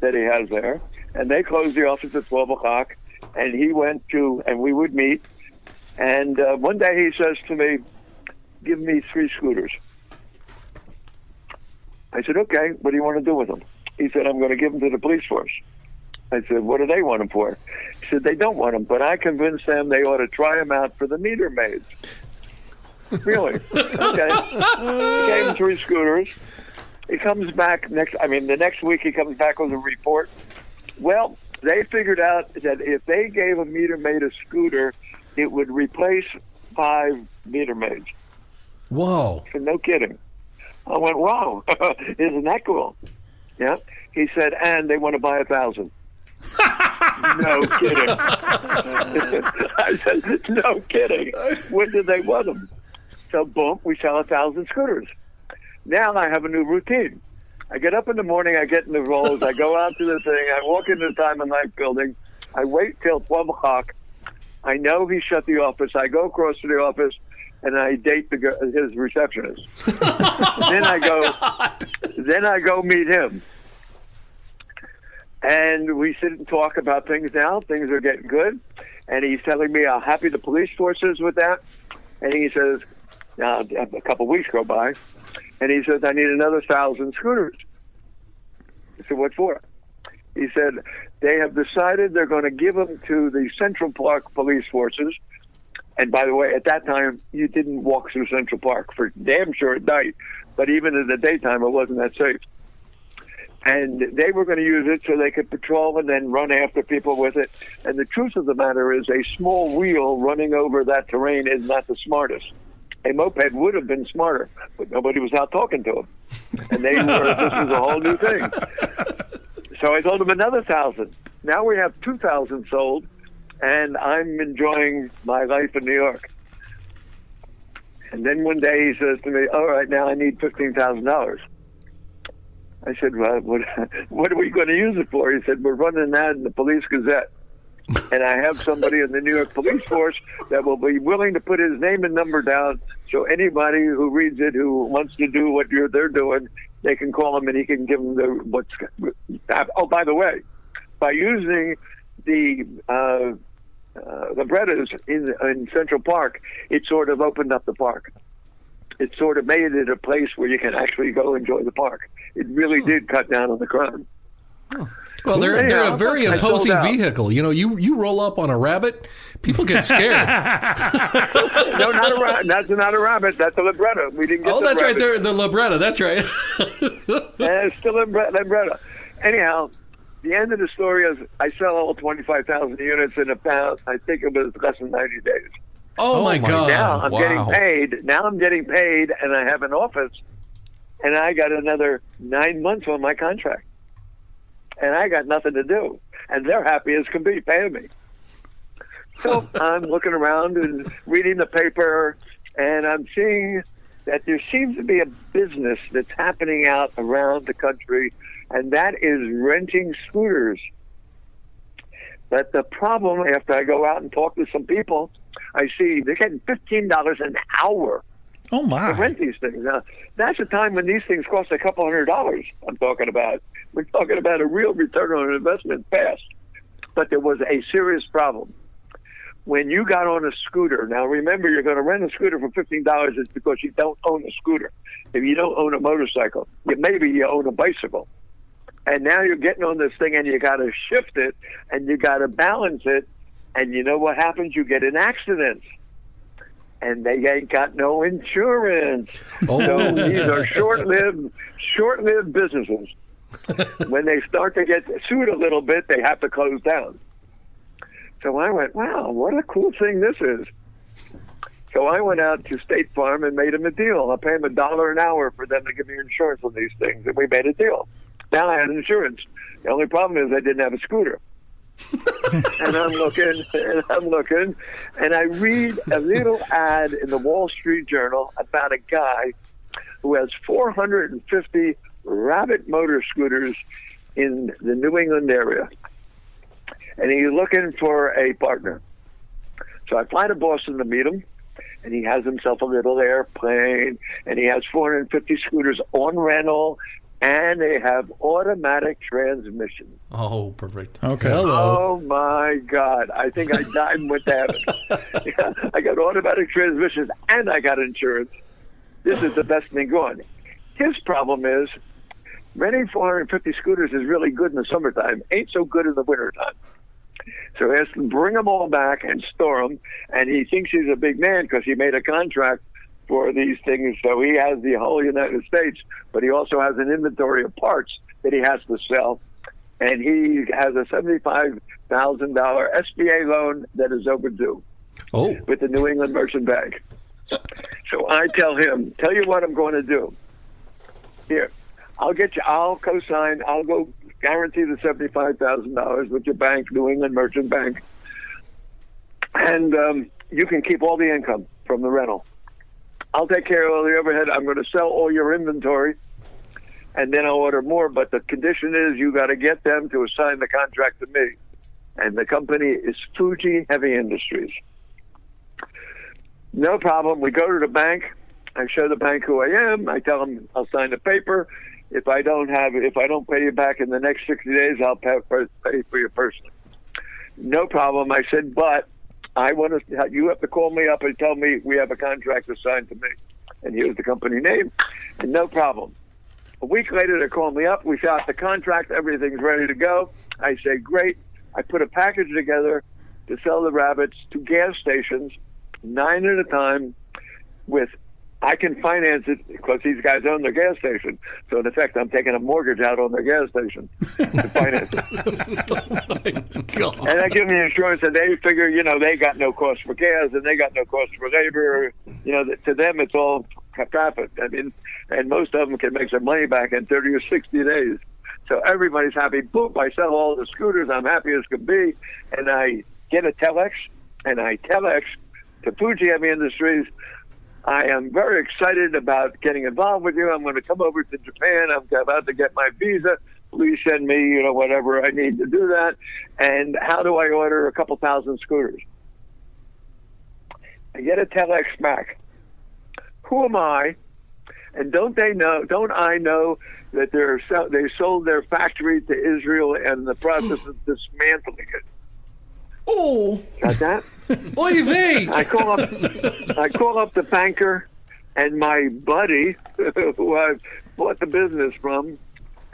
that he has there. And they close the office at 12 o'clock. And he went to, and we would meet. And uh, one day he says to me, Give me three scooters. I said, okay, what do you want to do with them? He said, I'm going to give them to the police force. I said, what do they want them for? He said, they don't want them, but I convinced them they ought to try them out for the meter maids. really? Okay. He gave him three scooters. He comes back next, I mean, the next week he comes back with a report. Well, they figured out that if they gave a meter maid a scooter, it would replace five meter maids. Whoa. Said, no kidding. I went, wow, *laughs* isn't that cool? Yeah. He said, and they want to buy a thousand. *laughs* no kidding. *laughs* I said, no kidding. When did they want them? So, boom, we sell a thousand scooters. Now I have a new routine. I get up in the morning, I get in the rolls, I go out to the thing, I walk into the Time and Life building, I wait till 12 o'clock. I know he shut the office. I go across to the office and I date the, his receptionist. *laughs* then I go, then I go meet him, and we sit and talk about things. Now things are getting good, and he's telling me how happy the police force is with that. And he says, uh, a couple of weeks go by, and he says, I need another thousand scooters. I said, what for? He said, they have decided they're going to give them to the Central Park police forces and by the way, at that time, you didn't walk through Central Park for damn sure at night, but even in the daytime, it wasn't that safe. And they were going to use it so they could patrol and then run after people with it. And the truth of the matter is, a small wheel running over that terrain is not the smartest. A moped would have been smarter, but nobody was out talking to them. And they were, this was a whole new thing. *laughs* So I told them another thousand. Now we have 2,000 sold and I'm enjoying my life in New York. And then one day he says to me, "All right, now I need fifteen thousand dollars." I said, "Well, what, *laughs* what are we going to use it for?" He said, "We're running an ad in the Police Gazette, and I have somebody in the New York Police Force that will be willing to put his name and number down, so anybody who reads it who wants to do what you're they're doing, they can call him and he can give them the what's." Oh, by the way, by using the uh, uh, the Librettas in in Central Park, it sort of opened up the park. It sort of made it a place where you can actually go enjoy the park. It really did cut down on the crime. Well, they're Anyhow, they're a very I imposing vehicle. You know, you you roll up on a rabbit, people get scared. *laughs* no, not a rabbit. That's not a rabbit. That's a libretto. We didn't get. oh, the that's right. They're the libretta. That's right. *laughs* Uh, it's still libre- libretto. Anyhow, the end of the story is I sell all twenty five thousand units in about I think it was less than ninety days. Oh, my oh my god! now I'm wow. getting paid. Now I'm getting paid, and I have an office, and I got another nine months on my contract, and I got nothing to do, and they're happy as can be paying me. So *laughs* I'm looking around and reading the paper, and I'm seeing that there seems to be a business that's happening out around the country, and that is renting scooters. But the problem, after I go out and talk to some people, I see they're getting fifteen dollars an hour Oh my! to rent these things. Now, that's a time when these things cost a couple hundred dollars. I'm talking about. We're talking about a real return on investment fast. But there was a serious problem. when you got on a scooter, now remember you're going to rent a scooter for fifteen dollars. It's because you don't own a scooter. If you don't own a motorcycle, maybe you own a bicycle. And now you're getting on this thing and you got to shift it and you got to balance it. And you know what happens? You get an accident And they ain't got no insurance. Oh. So these are short-lived, short-lived businesses. *laughs* when they start to get sued a little bit, they have to close down. So I went, wow, what a cool thing this is. So I went out to State Farm and made them a deal. I pay them a dollar an hour for them to give me insurance on these things, and we made a deal. Now I had insurance. The only problem is I didn't have a scooter. *laughs* and I'm looking, and I'm looking, and I read a little ad in the Wall Street Journal about a guy who has 450 rabbit motor scooters in the New England area. And he's looking for a partner. So I fly to Boston to meet him, and he has himself a little airplane, and he has 450 scooters on rental, and they have automatic transmission. Oh, perfect. Okay. Hello. Oh my God! I think I died with that. *laughs* *laughs* I got automatic transmissions and I got insurance. This is the best thing going. His problem is renting 450 scooters is really good in the summertime. Ain't so good in the wintertime. So he has to bring them all back and store them. And he thinks he's a big man because he made a contract for these things. So he has the whole United States, but he also has an inventory of parts that he has to sell. And he has a $75,000 SBA loan that is overdue Oh. with the New England Merchant Bank. So I tell him, tell you what I'm going to do. Here, I'll get you, I'll co-sign, I'll go guarantee the $75,000 with your bank, New England Merchant Bank. And um, you can keep all the income from the rental. I'll take care of all the overhead. I'm going to sell all your inventory and then I'll order more. But the condition is you got to get them to assign the contract to me. And the company is Fuji Heavy Industries. No problem. We go to the bank. I show the bank who I am. I tell them I'll sign the paper. If I don't have, if I don't pay you back in the next 60 days, I'll pay for, pay for your person. No problem. I said, but I want to. You have to call me up and tell me we have a contract assigned to me, and here's the company name, and no problem. A week later, they call me up. We shot the contract. Everything's ready to go. I say, great. I put a package together to sell the rabbits to gas stations, nine at a time, with I can finance it because these guys own their gas station. So in effect, I'm taking a mortgage out on their gas station to finance it. *laughs* Oh, God. And I give them the insurance, and they figure, you know, they got no cost for gas, and they got no cost for labor. You know, to them, it's all profit. I mean, and most of them can make their money back in 30 or 60 days. So everybody's happy. Boom! I sell all the scooters. I'm happy as can be, and I get a telex, and I telex to Fuji Heavy Industries. I am very excited about getting involved with you. I'm going to come over to Japan. I'm about to get my visa. Please send me, you know, whatever I need to do that. And how do I order a couple thousand scooters? I get a telex back. Who am I? And don't they know? Don't I know that they're they sold their factory to Israel and the process of dismantling it? Oh, Got that? oy vey. I call up, I call up the banker and my buddy *laughs* who I bought the business from,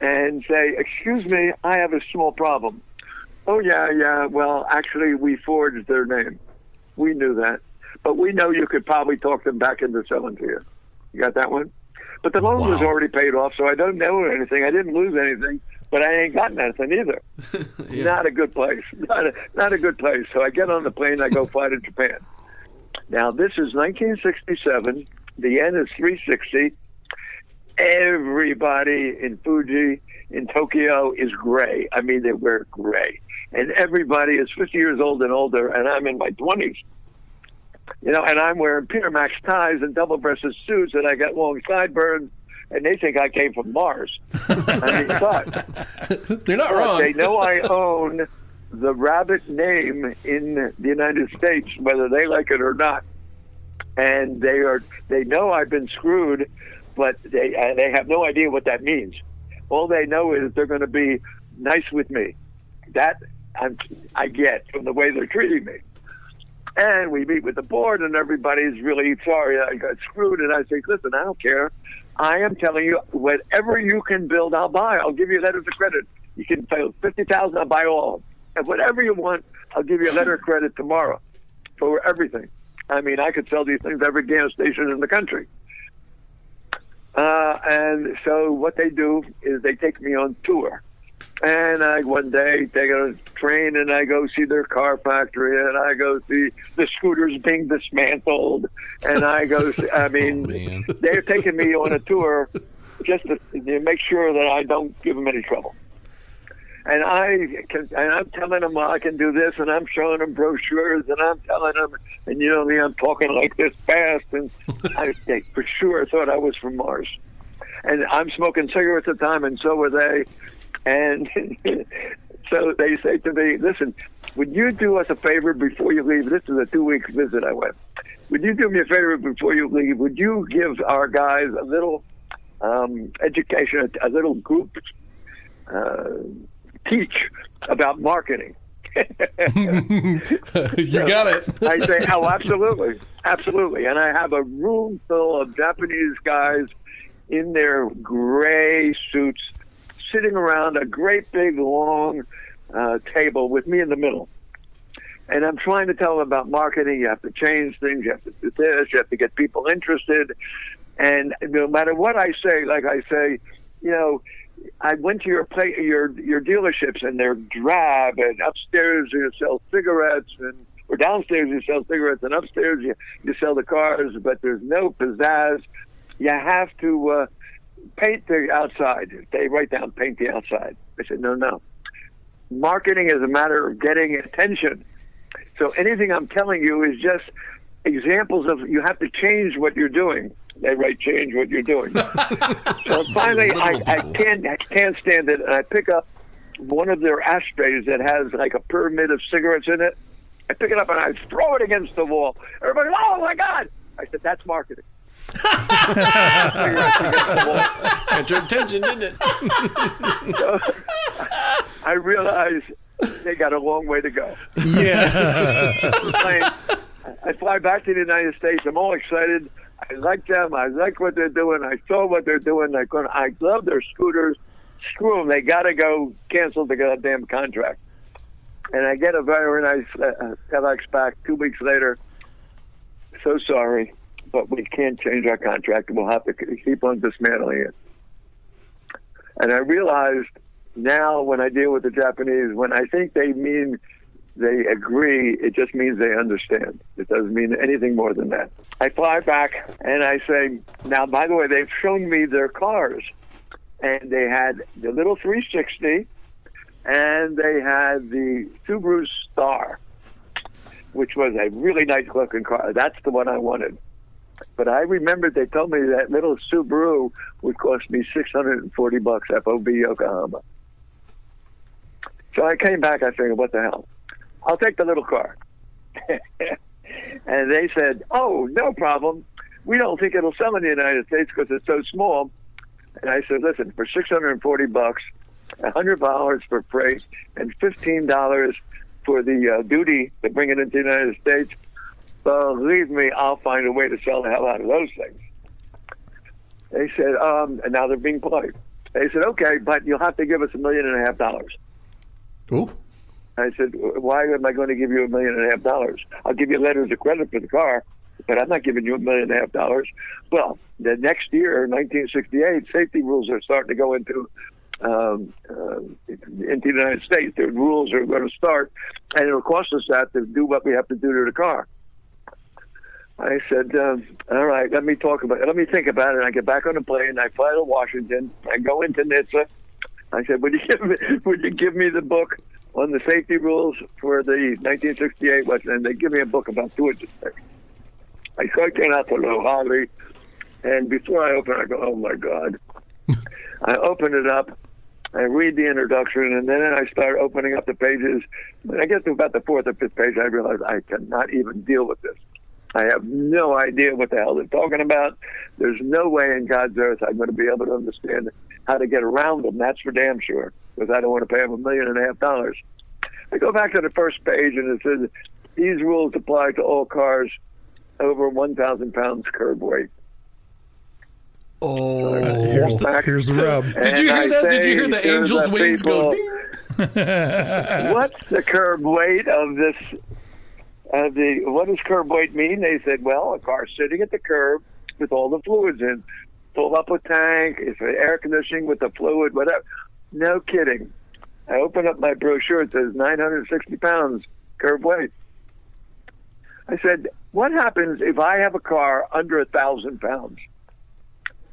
and say, "Excuse me, I have a small problem." Oh yeah, yeah. Well, actually, we forged their name. We knew that, but we know you could probably talk them back into selling to you. You got that one? But the loan was already paid off, so I don't know anything. I didn't lose anything, but I ain't got nothing either. *laughs* Not a good place. Not a, not a good place. So I get on the plane. I go *laughs* fly to Japan. Now this is 1967. The yen is 360. Everybody in Fuji, in Tokyo, is gray. I mean, they wear gray, and everybody is 50 years old and older, and I'm in my 20s. You know, and I'm wearing Peter Max ties and double-breasted suits, and I got long sideburns, and they think I came from Mars. I mean, but They're not but wrong. They know I own the rabbit name in the United States, whether they like it or not. And they are they know I've been screwed, but they uh, they have no idea what that means. All they know is they're going to be nice with me. That I'm, I get from the way they're treating me. And we meet with the board, and everybody's really sorry I got screwed. And I say, listen, I don't care. I am telling you, whatever you can build, I'll buy. I'll give you letters of credit. You can pay fifty thousand, I'll buy all. And whatever you want, I'll give you a letter of credit tomorrow for everything. I mean, I could sell these things every gas station in the country. Uh, and so what they do is they take me on tour. And I one day take a train and I go see their car factory and I go see the scooters being dismantled and I go *laughs* see, I mean Oh, they're taking me on a tour just to, to make sure that I don't give them any trouble. And I can, and I'm telling them I can do this, and I'm showing them brochures, and I'm telling them, and you know me, I'm talking like this fast, and *laughs* I they for sure thought I was from Mars. And I'm smoking cigarettes at the time, and so were they. And *laughs* so they say to me, "Listen, would you do us a favor before you leave? This is a two-week visit I went. Would you do me a favor before you leave? Would you give our guys a little um, education, a, a little group?" Uh, teach about marketing. *laughs* you got it. *laughs* I say, oh, absolutely, absolutely. And I have a room full of Japanese guys in their gray suits, sitting around a great big long uh, table with me in the middle. And I'm trying to tell them about marketing. You have to change things. You have to do this. You have to get people interested. And no matter what I say, like I say, you know, I went to your play, your your dealerships, and they're drab. And upstairs you sell cigarettes, and or downstairs you sell cigarettes, and upstairs you you sell the cars. But there's no pizzazz. You have to uh, paint the outside. They write down paint the outside. I said no, no. Marketing is a matter of getting attention. So anything I'm telling you is just examples of you have to change what you're doing. They write change what you're doing. *laughs* so finally, I, I can't I can't stand it, and I pick up one of their ashtrays that has like a pyramid of cigarettes in it. I pick it up and I throw it against the wall. Everybody, oh my god! I said that's marketing. Got your attention, didn't it? So, I realize they got a long way to go. Yeah. plane. I fly back to the United States. I'm all excited. I like them. I like what they're doing. I saw what they're doing. I, gonna, I love their scooters. Screw them. They got to go cancel the goddamn contract. And I get a very nice uh, FedEx back two weeks later. So sorry, but we can't change our contract. We'll have to keep on dismantling it. And I realized now when I deal with the Japanese, when I think they mean they agree, it just means they understand. It doesn't mean anything more than that. I fly back and I say, now, by the way, they've shown me their cars. And they had the little 360 and they had the Subaru Star, which was a really nice looking car. That's the one I wanted. But I remembered they told me that little Subaru would cost me 640 bucks FOB Yokohama. So I came back. I figured, what the hell? I'll take the little car. *laughs* and they said, oh, no problem. We don't think it'll sell in the United States because it's so small. And I said, listen, for 640 bucks, $100 for freight, and $15 for the uh, duty to bring it into the United States, believe me, I'll find a way to sell the hell out of those things. They said, um, and now they're being polite. They said, okay, but you'll have to give us a million and a half dollars. Ooh. I said, why am I going to give you a million and a half dollars? I'll give you letters of credit for the car, but I'm not giving you a million and a half dollars. Well, the next year, 1968, safety rules are starting to go into um, uh, into the United States. The rules are going to start, and it'll cost us that to do what we have to do to the car. I said, um, all right, let me talk about it. Let me think about it. And I get back on the plane. I fly to Washington. I go into NHTSA. I said, would you *laughs* give me, would you give me the book on the safety rules for the 1968 West? And they give me a book about doing this thing. I start getting out to Low Holly, and before I open, I go, oh my God. *laughs* I open it up. I read the introduction, and then I start opening up the pages. When I get to about the fourth or fifth page, I realize I cannot even deal with this. I have no idea what the hell they're talking about. There's no way in God's earth I'm going to be able to understand how to get around them. That's for damn sure, because I don't want to pay them a million and a half dollars. I go back to the first page, and it says these rules apply to all cars over 1,000 pounds curb weight. Oh, Here's the, here's the rub. *laughs* did you hear that? Did you hear the angel's wings go? Ding? *laughs* What's the curb weight of this? Of the what does curb weight mean? They said, well, a car sitting at the curb with all the fluids in, full up a tank, it's air conditioning with the fluid, whatever. No kidding. I open up my brochure. It says 960 pounds curb weight. I said, what happens if I have a car under a thousand pounds?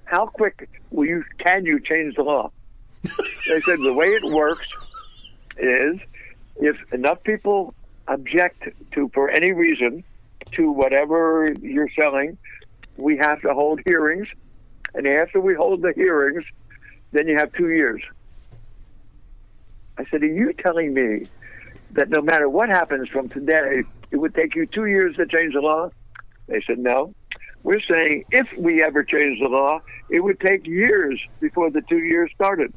How quick will you can you change the law? *laughs* they said the way it works is if enough people object to for any reason to whatever you're selling, we have to hold hearings, and after we hold the hearings, then you have two years. I said, Are you telling me that no matter what happens from today, it would take you two years to change the law? They said, No. We're saying if we ever change the law, it would take years before the two years started.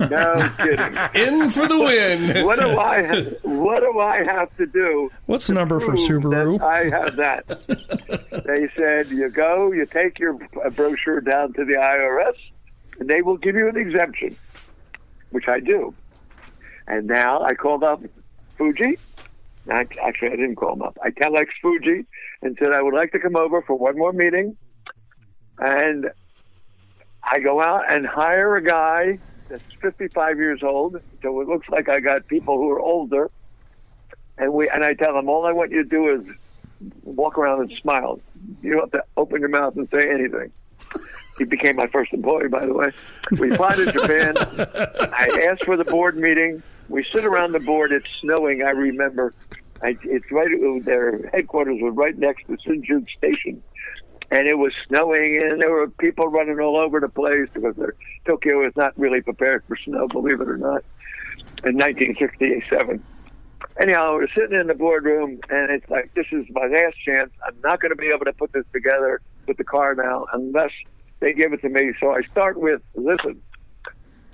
No kidding. *laughs* In for the win. What do I? What do I have to do? What's the number for Subaru? I have that. *laughs* they said you go, you take your uh, brochure down to the IRS, and they will give you an exemption, which I do. And now I called up Fuji. I, actually, I didn't call them up. I telex Fuji and said I would like to come over for one more meeting. And I go out and hire a guy that's 55 years old, so it looks like I got people who are older. And we and I tell them all I want you to do is walk around and smile. You don't have to open your mouth and say anything. He became my first employee, by the way. We fly to Japan. *laughs* I asked for the board meeting. We sit around the board. It's snowing. I remember. I, it's right. Their headquarters was right next to Shinjuku Station, and it was snowing, and there were people running all over the place because Tokyo is not really prepared for snow, believe it or not. In 1967. Anyhow, we're sitting in the boardroom, and it's like this is my last chance. I'm not going to be able to put this together with the car now unless they give it to me. So I start with, listen.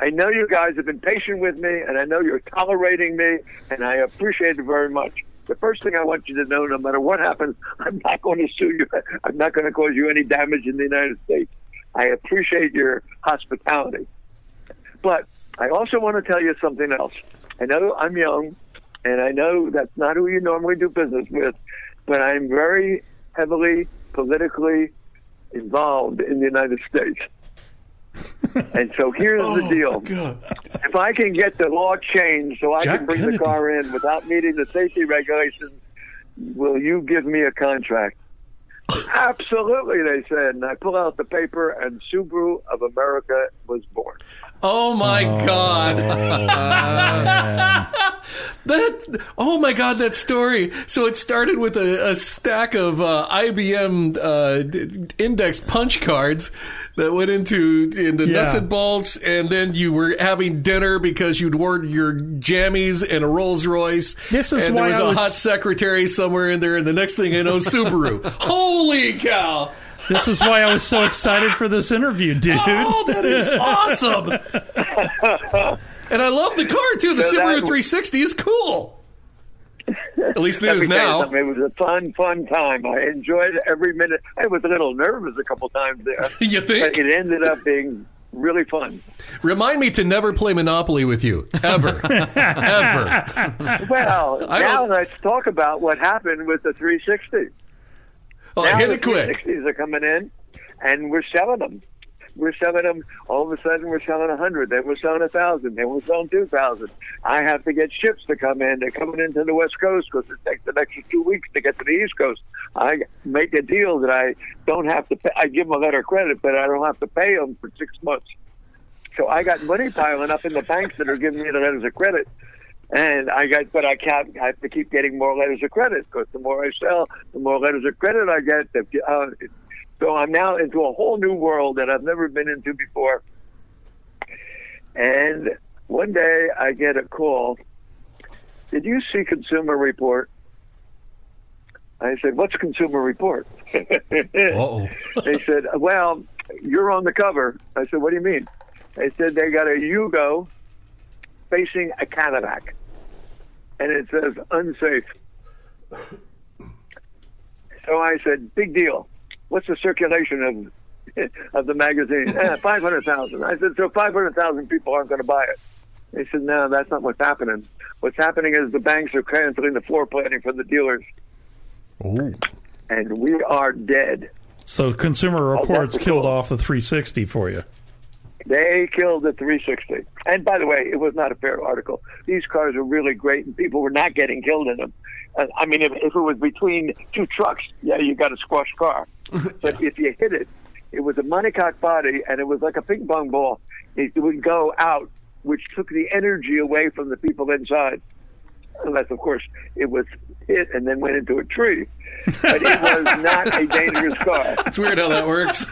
I know you guys have been patient with me, and I know you're tolerating me, and I appreciate it very much. The first thing I want you to know, no matter what happens, I'm not going to sue you. *laughs* I'm not going to cause you any damage in the United States. I appreciate your hospitality. But I also want to tell you something else. I know I'm young, and I know that's not who you normally do business with, but I'm very heavily politically involved in the United States. *laughs* and so here's the oh, deal. If I can get the law changed so I Jack can bring Kennedy. the car in without meeting the safety regulations, will you give me a contract? Absolutely, they said. And I pull out the paper, and Subaru of America was born. Oh my God. *laughs* that oh my god that story. So it started with a, a stack of uh, ibm uh, d- index punch cards that went into into nuts and bolts. And then you were having dinner because you'd worn your jammies and a rolls royce. This is and there was I a was- hot secretary somewhere in there. And the next thing i know subaru. *laughs* Holy cow This is why I was so excited for this interview, dude. Oh, that is *laughs* awesome! and I love the car too. The So Subaru that- 360 is cool. At least it Let is me tell you now. It was a fun, fun time. I enjoyed every minute. I was a little nervous a couple times there. *laughs* You think? But it ended up being really fun. Remind me to never play Monopoly with you ever, *laughs* ever. Well, I now don't- let's talk about what happened with the 360. Oh, now hit the it quick. 360s are coming in, and we're selling them. We're selling them. All of a sudden, we're selling a hundred. Then we're selling a thousand. Then we're selling two thousand. I have to get ships to come in. They're coming into the West Coast because it takes an extra two weeks to get to the East Coast. I make a deal that I don't have to. Pay. I give them a letter of credit, but I don't have to pay them for six months. So I got money piling up in the banks that are giving me the letters of credit. And I got, but I can't. I have to keep getting more letters of credit because the more I sell, the more letters of credit I get. The, uh, so I'm now into a whole new world that I've never been into before. And one day I get a call. Did you see Consumer Report? I said, "What's Consumer Report?" *laughs* They said, "Well, you're on the cover." I said, "What do you mean?" They said they got a Yugo facing a Cadillac, and it says unsafe. So I said, big deal. What's the circulation of *laughs* of the magazine? *laughs* Eh, 500,000. I said, so 500,000 people aren't going to buy it. They said, no, that's not what's happening. What's happening is the banks are canceling the floor planning for the dealers, Ooh. and we are dead. So Consumer Reports the killed cool. off the 360 for you. They killed the 360. And by the way, it was not a fair article. These cars are really great, and people were not getting killed in them. Uh, I mean, if, if it was between two trucks, yeah, you got a squash car. *laughs* But if you hit it, it was a monocoque body, and it was like a ping pong ball. It would go out, which took the energy away from the people inside. Unless, of course, it was hit and then went into a tree. But it was not a dangerous car. *laughs* It's weird how that works.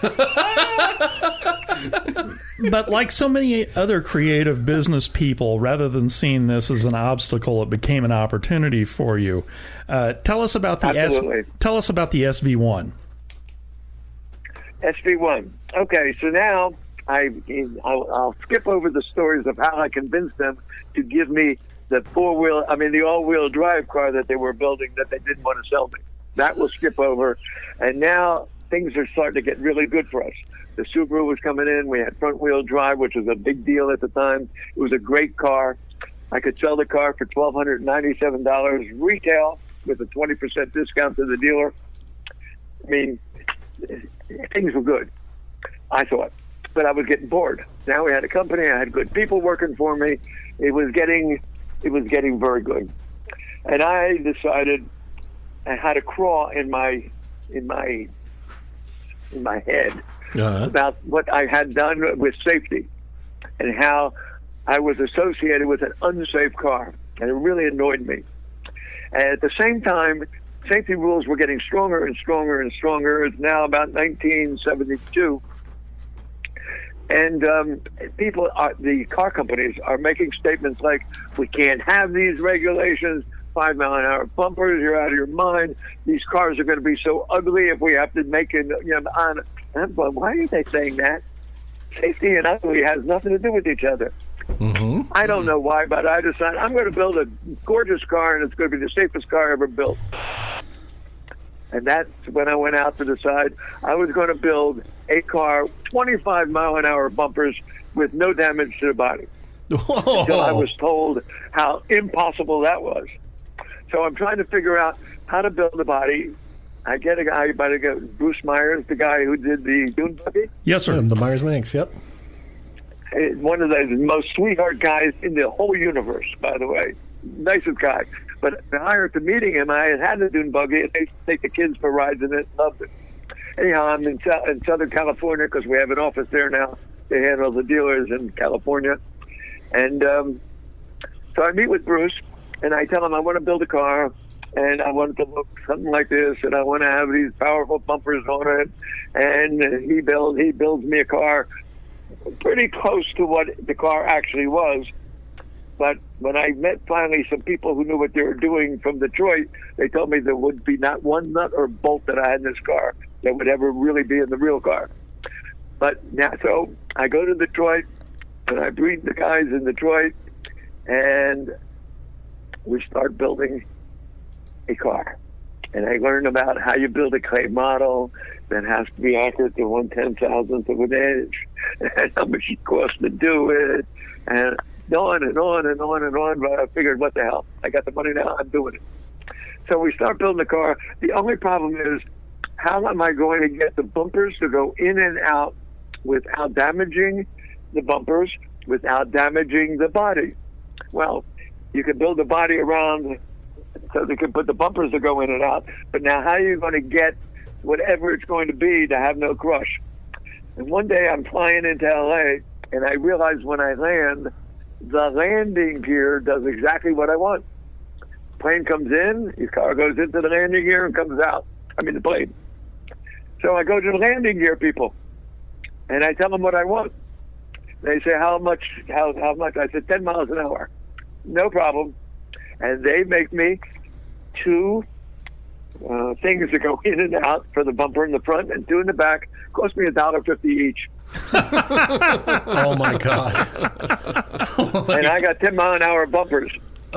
But like so many other creative business people, rather than seeing this as an obstacle, it became an opportunity for you. Uh, tell us about the S- tell us about the SV1. SV1. Okay, so now I I'll, I'll skip over the stories of how I convinced them to give me the four wheel, I mean the all wheel drive car that they were building that they didn't want to sell me. That will skip over, and now things are starting to get really good for us. The Subaru was coming in. We had front wheel drive, which was a big deal at the time. It was a great car. I could sell the car for twelve hundred ninety-seven dollars retail with a twenty percent discount to the dealer. I mean, things were good. I thought, but I was getting bored. Now we had a company. I had good people working for me. It was getting, it was getting very good, and I decided I had a crawl in my, in my, in my head Uh-huh. about what I had done with safety and how I was associated with an unsafe car, and it really annoyed me. And at the same time, safety rules were getting stronger and stronger and stronger. It's now about 1972. And um, people, are, the car companies, are making statements like, "We can't have these regulations. Five mile an hour bumpers. You're out of your mind. These cars are going to be so ugly if we have to make it." You know, on. And I'm going, why are they saying that? Safety and ugly has nothing to do with each other. I don't know why, but I decided I'm going to build a gorgeous car, and it's going to be the safest car ever built. And that's when I went out to decide I was going to build a car, 25 mile an hour bumpers with no damage to the body. Until I was told how impossible that was. So I'm trying to figure out how to build a body. I get a guy by the name of Bruce Meyers, the guy who did the Dune buggy. Yes, sir. the Meyers Manx, yep. One of the most sweetheart guys in the whole universe, by the way. Nicest guy. But prior to meeting him, I had had a dune buggy, and they used to take the kids for rides in it. Loved it. Anyhow, I'm in, in Southern California because we have an office there now. to handle the dealers in California. And um, so I meet with Bruce, and I tell him I want to build a car, and I want it to look something like this, and I want to have these powerful bumpers on it. And he builds he builds me a car pretty close to what the car actually was. But when I met finally some people who knew what they were doing from Detroit, they told me there would be not one nut or bolt that I had in this car that would ever really be in the real car. But now, so I go to Detroit and I meet the guys in Detroit, and we start building a car. And I learned about how you build a clay model that has to be accurate to one ten thousandth of an inch, *laughs* and how much it costs to do it, and on and on and on and on. But I figured, what the hell? I got the money now. I'm doing it. So we start building the car. The only problem is, how am I going to get the bumpers to go in and out without damaging the bumpers, without damaging the body? Well, you can build the body around so they can put the bumpers to go in and out. But now, how are you going to get whatever it's going to be to have no crush? And one day I'm flying into LA, and I realize when I land, the landing gear does exactly what I want. Plane comes in, your car goes into the landing gear and comes out. I mean, the plane. So I go to the landing gear people, and I tell them what I want. They say, "How much? How how much?" I said, 10 miles an hour." No problem. And they make me two uh, things that go *laughs* in and out for the bumper in the front and two in the back. Cost me a dollar fifty each, *laughs* Oh my god. *laughs* and I got ten mile an hour bumpers,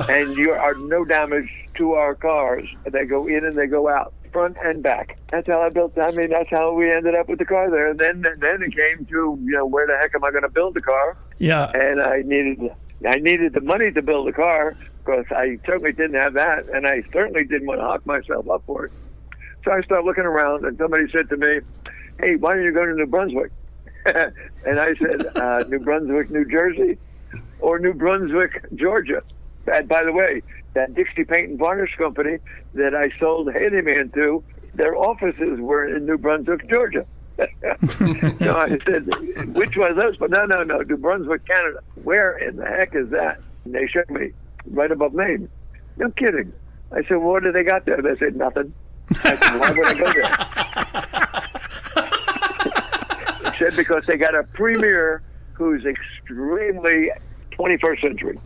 and you are no damage to our cars. They go in and they go out, front and back. That's how I built. I mean, that's how we ended up with the car there. And then, then it came to you know where the heck am I going to build the car? Yeah. And I needed, I needed the money to build a car because I certainly didn't have that, and I certainly didn't want to hock myself up for it. So I started looking around, and somebody said to me, "Hey, why don't you go to New Brunswick?" *laughs* and I said, uh, "New Brunswick, New Jersey, or New Brunswick, Georgia." And by the way, that Dixie Paint and Varnish company that I sold Handyman to, their offices were in New Brunswick, Georgia. *laughs* so I said, which one of those? But no, no, no, New Brunswick, Canada. Where in the heck is that? And they showed me right above Maine. No kidding. I said, well, what do they got there? They said, nothing. I said, why would I go there? *laughs* they said, because they got a premier who's extremely 21st century.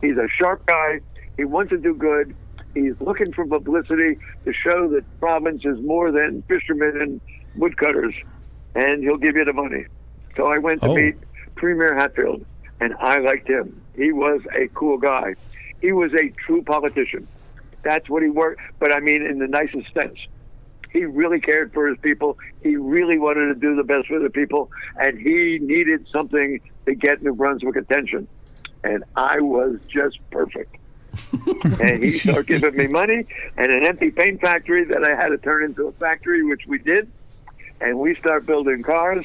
He's a sharp guy. He wants to do good. He's looking for publicity to show that province is more than fishermen and woodcutters, and he'll give you the money. So I went to Oh. meet Premier Hatfield, and I liked him. He was a cool guy. He was a true politician. That's what he worked, but I mean in the nicest sense. He really cared for his people. He really wanted to do the best for the people, and he needed something to get New Brunswick attention. And I was just perfect. *laughs* and he started *laughs* giving me money and an empty paint factory that I had to turn into a factory, which we did. And we start building cars.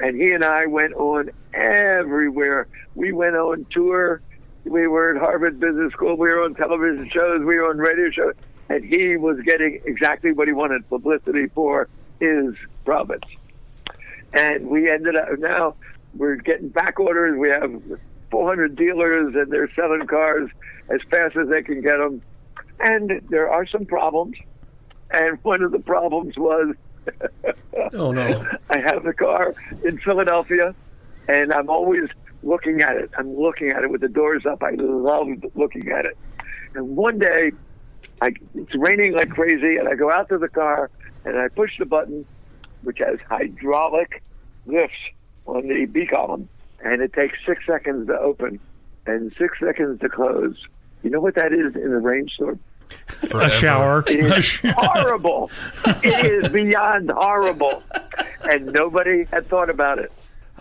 And he and I went on everywhere. We went on tour. We were at Harvard Business School. We were on television shows. We were on radio shows. And he was getting exactly what he wanted publicity for his province. And we ended up now we're getting back orders. We have 400 dealers and they're selling cars as fast as they can get them. And there are some problems. And one of the problems was *laughs* Oh no. I have the car in Philadelphia, and I'm always looking at it. I'm looking at it with the doors up. I love looking at it. And one day, I, it's raining like crazy, and I go out to the car and I push the button, which has hydraulic lifts on the B column, and it takes six seconds to open and six seconds to close. You know what that is in a rainstorm? A shower. It *laughs* A horrible. it is *laughs* beyond horrible. And nobody had thought about it.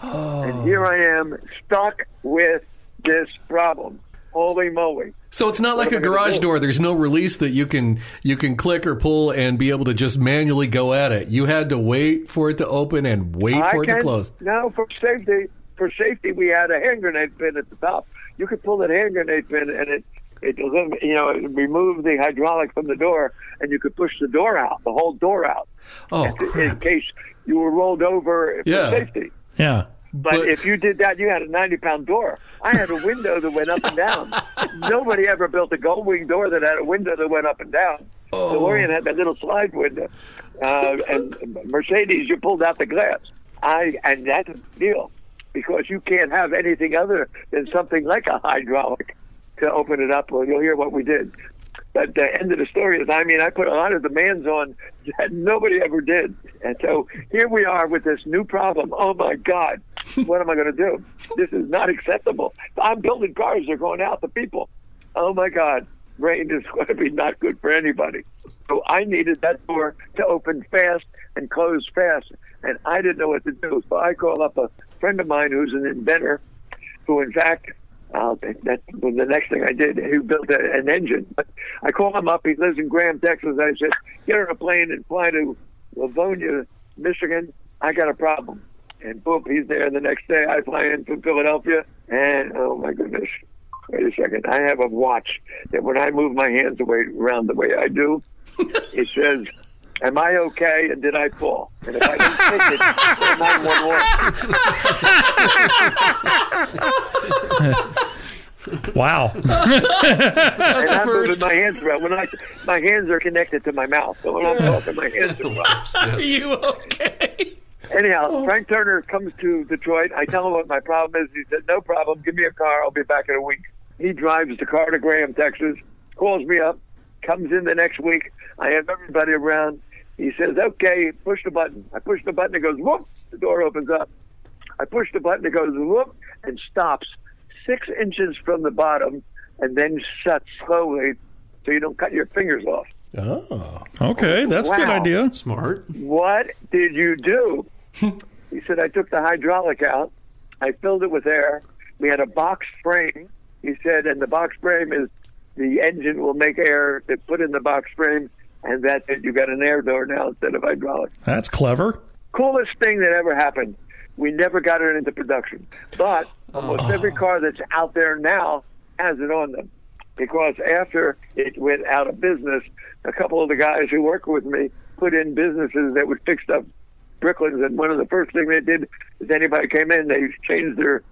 Oh. And here I am stuck with this problem. Holy moly. So it's not like a am I gonna garage do? door. There's no release that you can you can click or pull and be able to just manually go at it. You had to wait for it to open and wait I for it to close. No, for safety. For safety, we had a hand grenade pin at the top. You could pull that hand grenade pin, and it it elim- you know it removed the hydraulic from the door, and you could push the door out, the whole door out, Oh in crap! case you were rolled over for Yeah. safety. yeah. But, But- if you did that, you had a 90 pound door. I had a window that went up and down. *laughs* Nobody ever built a gull wing door that had a window that went up and down. Oh. DeLorean had that little slide window. Uh, and Mercedes, you pulled out the glass. I And that's a deal because you can't have anything other than something like a hydraulic to open it up. Well, you'll hear what we did. But the end of the story is, I mean, I put a lot of demands on that nobody ever did. And so here we are with this new problem. Oh my God, what am I going to do? This is not acceptable. I'm building cars, they're going out to people. Oh my God, rain is *laughs* going to be not good for anybody. So I needed that door to open fast and close fast. And I didn't know what to do. So I called up a friend of mine who's an inventor who, in fact, uh, that was the next thing I did. He built a, an engine. But I called him up. He lives in Graham, Texas. I said, "Get on a plane and fly to Livonia, Michigan. I got a problem." And boom, he's there. The next day, I fly in from Philadelphia, and oh my goodness! Wait a second. I have a watch that when I move my hands away around the way I do, it says. Am I okay? And did I fall? And if I didn't take it, then 911. *laughs* Wow. *laughs* and That's a I'm moving first. my hands around. When I, my hands are connected to my mouth, so when I'm talking, my hands are *laughs* around. Are you okay? Anyhow, oh. Frank Turner comes to Detroit. I tell him what my problem is. He said, "No problem. Give me a car. I'll be back in a week." He drives the car to Graham, Texas. Calls me up. Comes in the next week. I have everybody around. He says, "Okay, push the button." I push the button. It goes whoop. The door opens up. I push the button. It goes whoop and stops six inches from the bottom, and then shuts slowly so you don't cut your fingers off. Oh. Okay, that's a good idea. Smart. What did you do? *laughs* he said, I took the hydraulic out. I filled it with air. We had a box frame. He said, and the box frame is the engine will make air to put in the box frame, and that's it. You got an air door now instead of hydraulic. That's clever. Coolest thing that ever happened. We never got it into production, but almost oh. every car that's out there now has it on them. Because after it went out of business, a couple of the guys who work with me put in businesses that would fix up Bricklins, and one of the first things they did is anybody came in, they changed their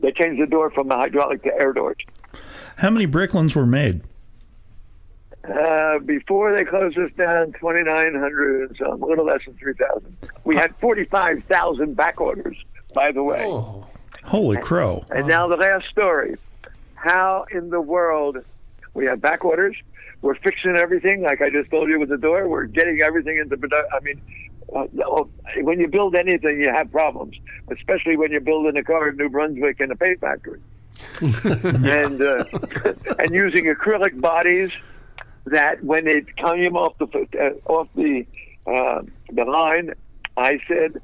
they changed the door from the hydraulic to air doors. How many Bricklins were made? Uh, before they closed us down, 2,900 and some, a little less than 3,000. We had 45,000 back orders, by the way. Oh. Holy crow! And now the last story. How in the world we have back orders? We're fixing everything, like I just told you with the door. We're getting everything into production. I mean, uh, oh, when you build anything, you have problems, especially when you're building a car in New Brunswick in a paint factory, *laughs* and uh, *laughs* and using acrylic bodies that when it came off the uh, off the uh, the line, I said,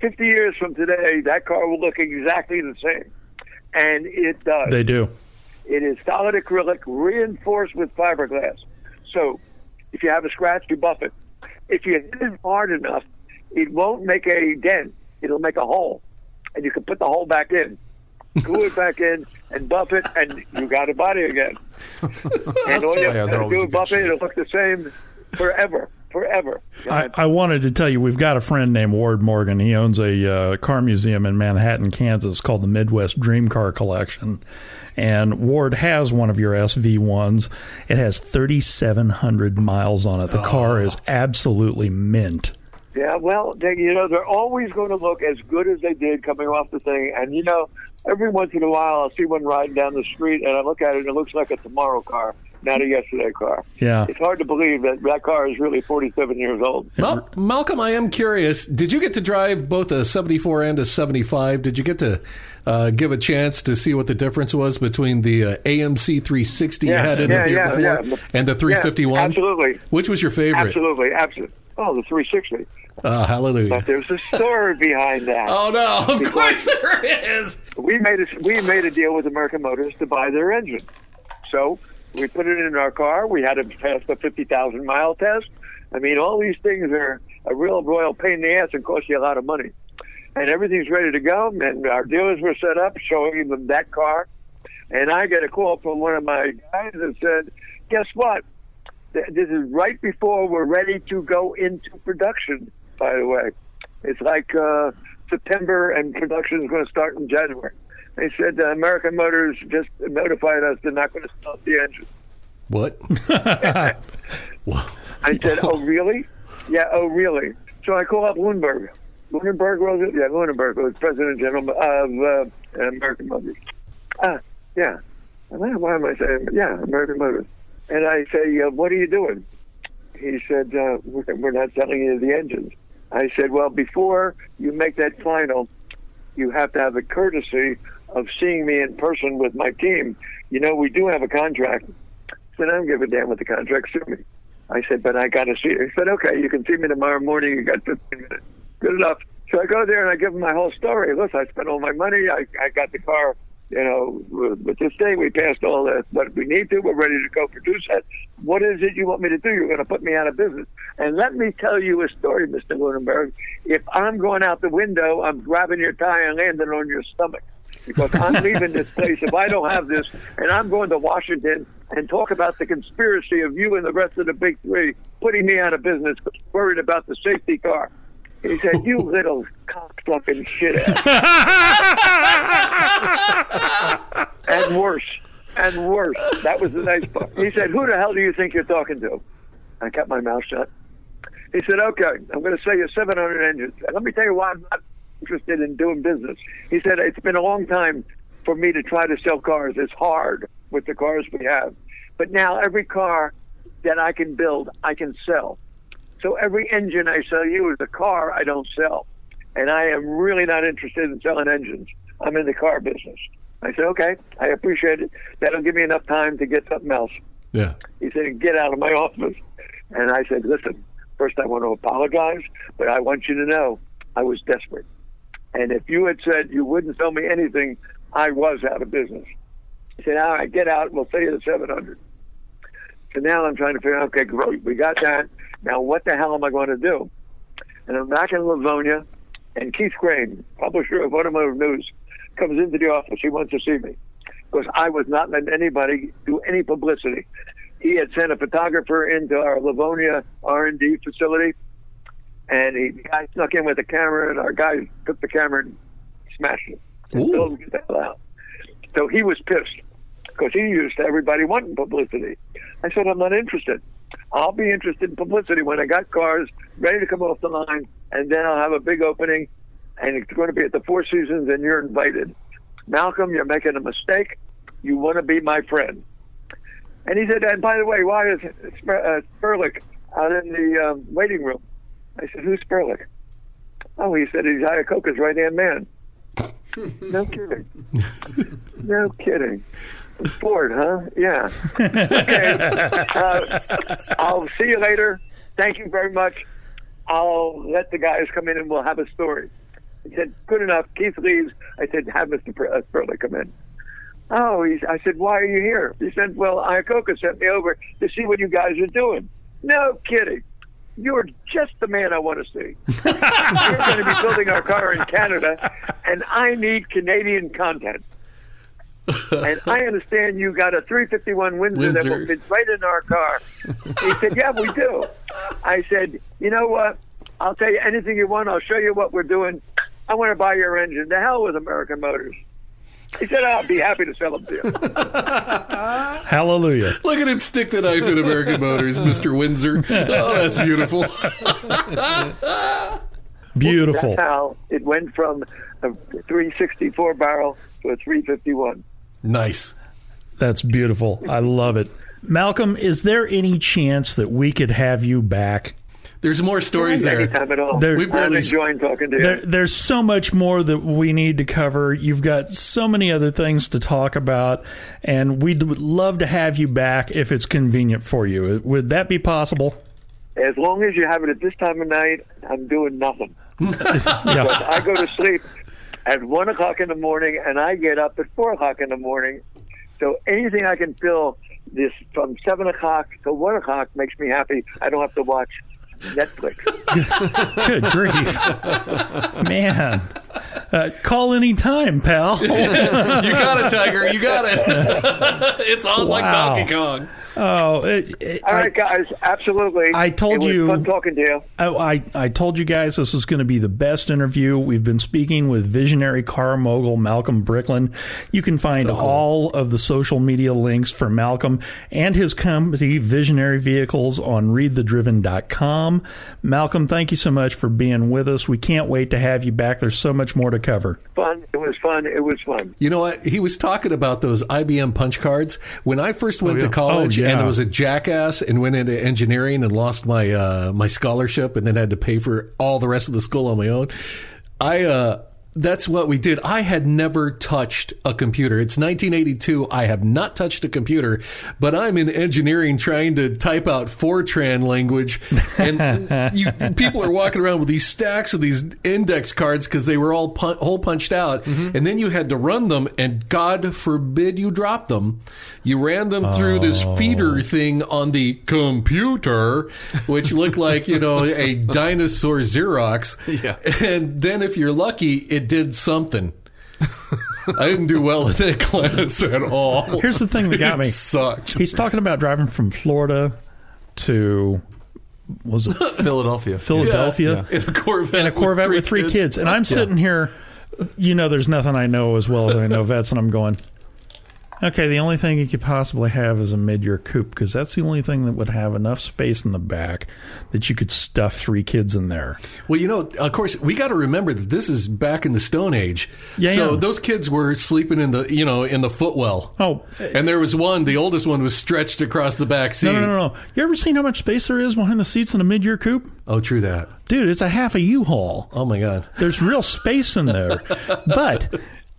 50 years from today, that car will look exactly the same, and it does. They do. It is solid acrylic reinforced with fiberglass. So if you have a scratch, you buff it. If you hit it hard enough, it won't make a dent. It'll make a hole. And you can put the hole back in, glue it back in, and buff it, and you got a body again. *laughs* and all you Yeah, have they're to do in is buff it, it'll look the same forever. Forever. I, I wanted to tell you we've got a friend named Ward Morgan. He owns a uh, car museum in Manhattan, Kansas called the Midwest Dream Car Collection. And Ward has one of your SV1s. It has 3,700 miles on it. The car is absolutely mint. Yeah, well, they, you know, they're always going to look as good as they did coming off the thing. And, you know, every once in a while I'll see one riding down the street and I look at it and it looks like a tomorrow car, not a yesterday car. Yeah. It's hard to believe that that car is really 47 years old. Mal- Malcolm, I am curious. Did you get to drive both a 74 and a 75? Did you get to uh, give a chance to see what the difference was between the uh, AMC 360 Yeah, you had in yeah, the year yeah, before and the 351? Yeah, absolutely. Which was your favorite? Absolutely, absolutely. Oh, the 360. Uh, hallelujah. But there's a story behind that. *laughs* Oh, no. Of course there is. we made a we made a deal with American Motors to buy their engine. So we put it in our car. We had to pass the fifty thousand mile test. I mean, all these things are a real royal pain in the ass and cost you a lot of money. And everything's ready to go. And our dealers were set up, showing them that car. And I get a call from one of my guys that said, "Guess what? This is right before we're ready to go into production." By the way, it's like uh, September, and production is going to start in January. They said uh, American Motors just notified us they're not going to start the engine. What? *laughs* I said, "Oh, really? Yeah. Oh, really?" So I call up Lundberg. Lundberg was it? Yeah, Lundberg was president general of uh, American Motors. Ah, yeah. Why why am I saying? Yeah, American Motors. And I say, uh, "What are you doing?" He said, uh, "We're we're not selling you the engines." I said, "Well, before you make that final, you have to have the courtesy of seeing me in person with my team. You know, we do have a contract." I said, "I don't give a damn what the contract sue me." I said, but I got to see it. He said, okay, you can see me tomorrow morning. You got 15 minutes. Good enough. So I go there and I give him my whole story. Listen, I spent all my money. I, I got the car, you know, with this thing. We passed all that, what we need to. We're ready to go produce that. What is it you want me to do? You're going to put me out of business. And let me tell you a story, Mr. Lunenberg. If I'm going out the window, I'm grabbing your tie and landing on your stomach because I'm *laughs* leaving this place if I don't have this, and I'm going to Washington and talk about the conspiracy of you and the rest of the big three putting me out of business, worried about the safety car. He said, "You little cocksucking shit ass," *laughs* and worse, and worse. That was the nice part. He said, "Who the hell do you think you're talking to?" I kept my mouth shut. He said, "Okay, I'm going to sell you 700 engines. And let me tell you why I'm not interested in doing business." He said, "It's been a long time for me to try to sell cars. It's hard with the cars we have, but now every car that I can build, I can sell. So every engine I sell you is a car I don't sell, and I am really not interested in selling engines. I'm in the car business." I said, "Okay, I appreciate it. That'll give me enough time to get something else." Yeah. He said, "Get out of my office." And I said, "Listen, first I want to apologize, but I want you to know I was desperate. And if you had said you wouldn't sell me anything, I was out of business." He said, "All right, get out. We'll sell you the 700." So now I'm trying to figure out, okay, great, we got that. Now what the hell am I going to do? And I'm back in Livonia, and Keith Crain, publisher of Automotive News, comes into the office. He wants to see me because I was not letting anybody do any publicity. He had sent a photographer into our Livonia R&D facility, and he, the guy snuck in with a camera, and our guy took the camera and smashed it. And told him to get the hell out. So he was pissed because he used to everybody wanting publicity. I said, I'm not interested. I'll be interested in publicity when I got cars ready to come off the line, and then I'll have a big opening, and it's going to be at the Four Seasons, and you're invited. Malcolm, you're making a mistake. You want to be my friend. And he said, and by the way, why is Sper- uh, out in the um, waiting room? I said, who's Sperlich? Oh, he said he's Iacocca's right hand man. *laughs* no kidding. No kidding. Bored, huh? Yeah. Okay. *laughs* Uh, I'll see you later. Thank you very much. I'll let the guys come in and we'll have a story. He said, good enough. Keith leaves. I said, have Mr. Pr- uh, Sperlich come in. Oh, he's, I said, why are you here? He said, well, Iacocca sent me over to see what you guys are doing. No kidding. You're just the man I want to see. *laughs* We're going to be building our car in Canada, and I need Canadian content. And I understand you got a 351 Windsor, that Windsor. will fit right in our car. He said, Yeah, we do. I said, You know what? I'll tell you anything you want. I'll show you what we're doing. I want to buy your engine. The hell with American Motors. He said, I'll be happy to sell them to you. *laughs* Hallelujah. Look at him stick the knife in American Motors, Mr. Windsor. Oh, that's beautiful. *laughs* Beautiful. That's how it went from a 364 barrel to a 351. Nice. That's beautiful. I love it. Malcolm, is there any chance that we could have you back? There's more stories there. Anytime at all. There- We I'm barely- enjoying talking to you. There, there's so much more that we need to cover. You've got so many other things to talk about, and we'd would love to have you back if it's convenient for you. Would that be possible? As long as you have it at this time of night, I'm doing nothing. *laughs* Yeah. I go to sleep at one o'clock in the morning, and I get up at four o'clock in the morning. So anything I can fill this from seven o'clock to one o'clock makes me happy. I don't have to watch Netflix. *laughs* Good grief, man! Uh, call any time, pal. *laughs* You got it, Tiger. You got it. *laughs* it's on like Donkey Kong. Oh, it, it, All right, guys, absolutely. I told it was you- Fun talking to you. I, I, I told you guys this was going to be the best interview. We've been speaking with visionary car mogul Malcolm Bricklin. You can find So cool. all of the social media links for Malcolm and his company, Visionary Vehicles, on readthedriven.com. Malcolm, thank you so much for being with us. We can't wait to have you back. There's so much more to cover. Fun. It was fun. It was fun. You know what? He was talking about those IBM punch cards. When I first went yeah. to college Oh, yeah. and I was a jackass and went into engineering and lost my uh, my scholarship and then had to pay for all the rest of the school on my own, I uh, that's what we did. I had never touched a computer. It's 1982. I have not touched a computer, but I'm in engineering trying to type out Fortran language, and *laughs* you, people are walking around with these stacks of these index cards because they were all pun- hole punched out, mm-hmm. and then you had to run them, and God forbid you drop them. You ran them through this oh. feeder thing on the computer, which looked like you know a *laughs* dinosaur Xerox. Yeah. And then if you're lucky, it did something. I didn't do well in that class at all. Here's the thing that got It me. Sucked. He's talking about driving from Florida to, was it *laughs* Philadelphia. Philadelphia? In a Corvette. in a Corvette with three, kids. And I'm sitting here, you know, there's nothing I know as well as I know vets, and I'm going, okay, the only thing you could possibly have is a mid year coupe because that's the only thing that would have enough space in the back that you could stuff three kids in there. Well, you know, of course, we got to remember that this is back in the Stone Age. Yeah, so yeah. those kids were sleeping in the, you know, in the footwell. Oh, And there was one, the oldest one was stretched across the back seat. no, no, no, no. You ever seen how much space there is behind the seats in a mid year coupe? Oh, true that. Dude, it's a half a U haul. Oh my God. There's real space in there. *laughs* but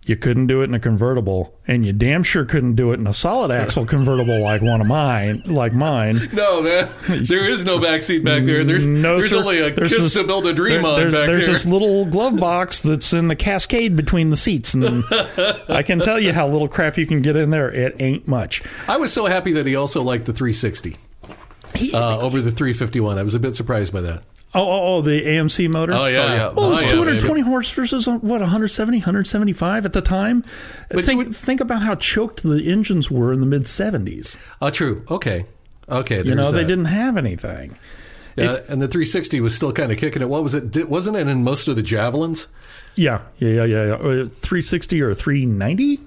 You couldn't do it in a convertible, and you damn sure couldn't do it in a solid axle convertible like one of mine, like mine. *laughs* No, man. There is no back seat back there. There's No, there's sir. only a There's kiss this- to build a dream there- on there's, back there's there. this little glove box that's in the cascade between the seats, and *laughs* I can tell you how little crap you can get in there. It ain't much. I was so happy that he also liked the 360 uh, over the 351. I was a bit surprised by that. Oh, oh, oh, the AMC motor. Oh yeah, Oh, yeah. Well, it was yeah, 220 horse versus uh, what 170, 175 at the time. But think you would- think about how choked the engines were in the mid 70s. Oh, true. Okay, okay. You there's know, they didn't have anything. Yeah, and the 360 was still kind of kicking it. What was it? Did, wasn't it in most of the javelins? Yeah, yeah, yeah, yeah. yeah. Uh, 360 or 390?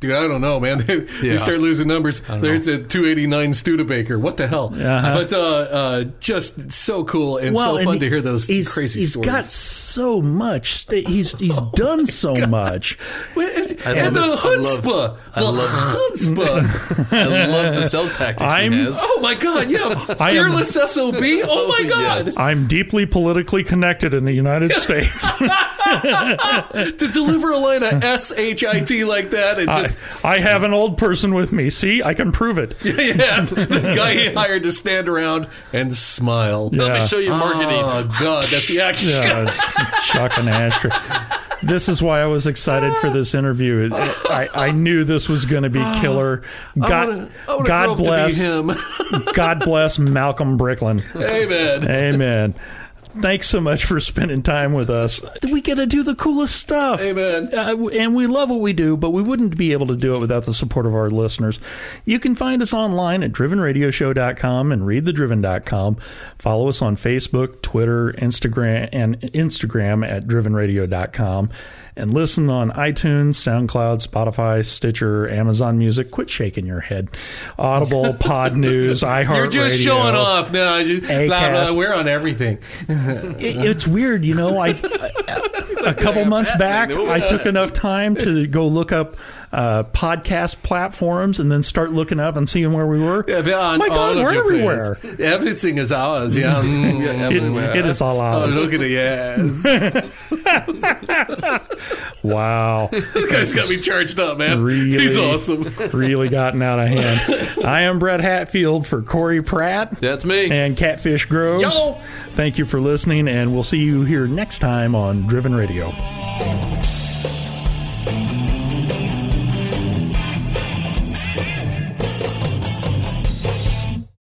Dude, I don't know, man. *laughs* They, they Yeah. start losing numbers. There's the 289 Studebaker. What the hell? Uh-huh. But uh, uh, just so cool and so and fun he- to hear those he's, crazy He's stories. He's got so much. sta- He's he's *laughs* done so much. Well, and, and the this. I love- chutzpah, I the love- chutzpah. *laughs* I love the sales tactics I'm- he has. oh my god, yeah, I am- fearless sob. Oh my Oh, god, yes. I'm deeply politically connected in the United States. to deliver a line of s h i t like that and I, just I have an old person with me. See, I can prove it. *laughs* yeah, the guy he hired to stand around and smile. Yeah. Let me show you marketing. Oh, oh god, that's the action. Yeah, it's Chuck and Asher. This is why I was excited for this interview. I, I knew this was going to be ah, killer. I God, wanna- I wanna grow God up to be bless, him. God bless Malcolm Bricklin. Amen. Amen. Thanks so much for spending time with us. We get to do the coolest stuff. Amen. Uh, and we love what we do, but we wouldn't be able to do it without the support of our listeners. You can find us online at drivenradioshow.com and readthedriven.com. Follow us on Facebook, Twitter, Instagram, and Instagram at drivenradio.com. And listen on iTunes, SoundCloud, Spotify, Stitcher, Amazon Music. Quit shaking your head. Audible, *laughs* Pod News, iHeartRadio. You're just showing off now. You- Blah, blah, we're on everything. It- it's weird, you know. I a couple months back, I uh, took enough time to go look up uh, podcast platforms and then start looking up and seeing where we were. Yeah, on My God, we're everywhere. plans. Everything is ours. Yeah. *laughs* Mm. Yeah, It, everywhere. it is all Oh, ours. look at it. Yes. *laughs* Wow, *laughs* Guy's got me charged up, man. Really? He's awesome. really gotten out of hand. I am Brett Hatfield for Corey Pratt That's me. and Catfish Groves. Yo. Thank you for listening, and we'll see you here next time on Driven Radio.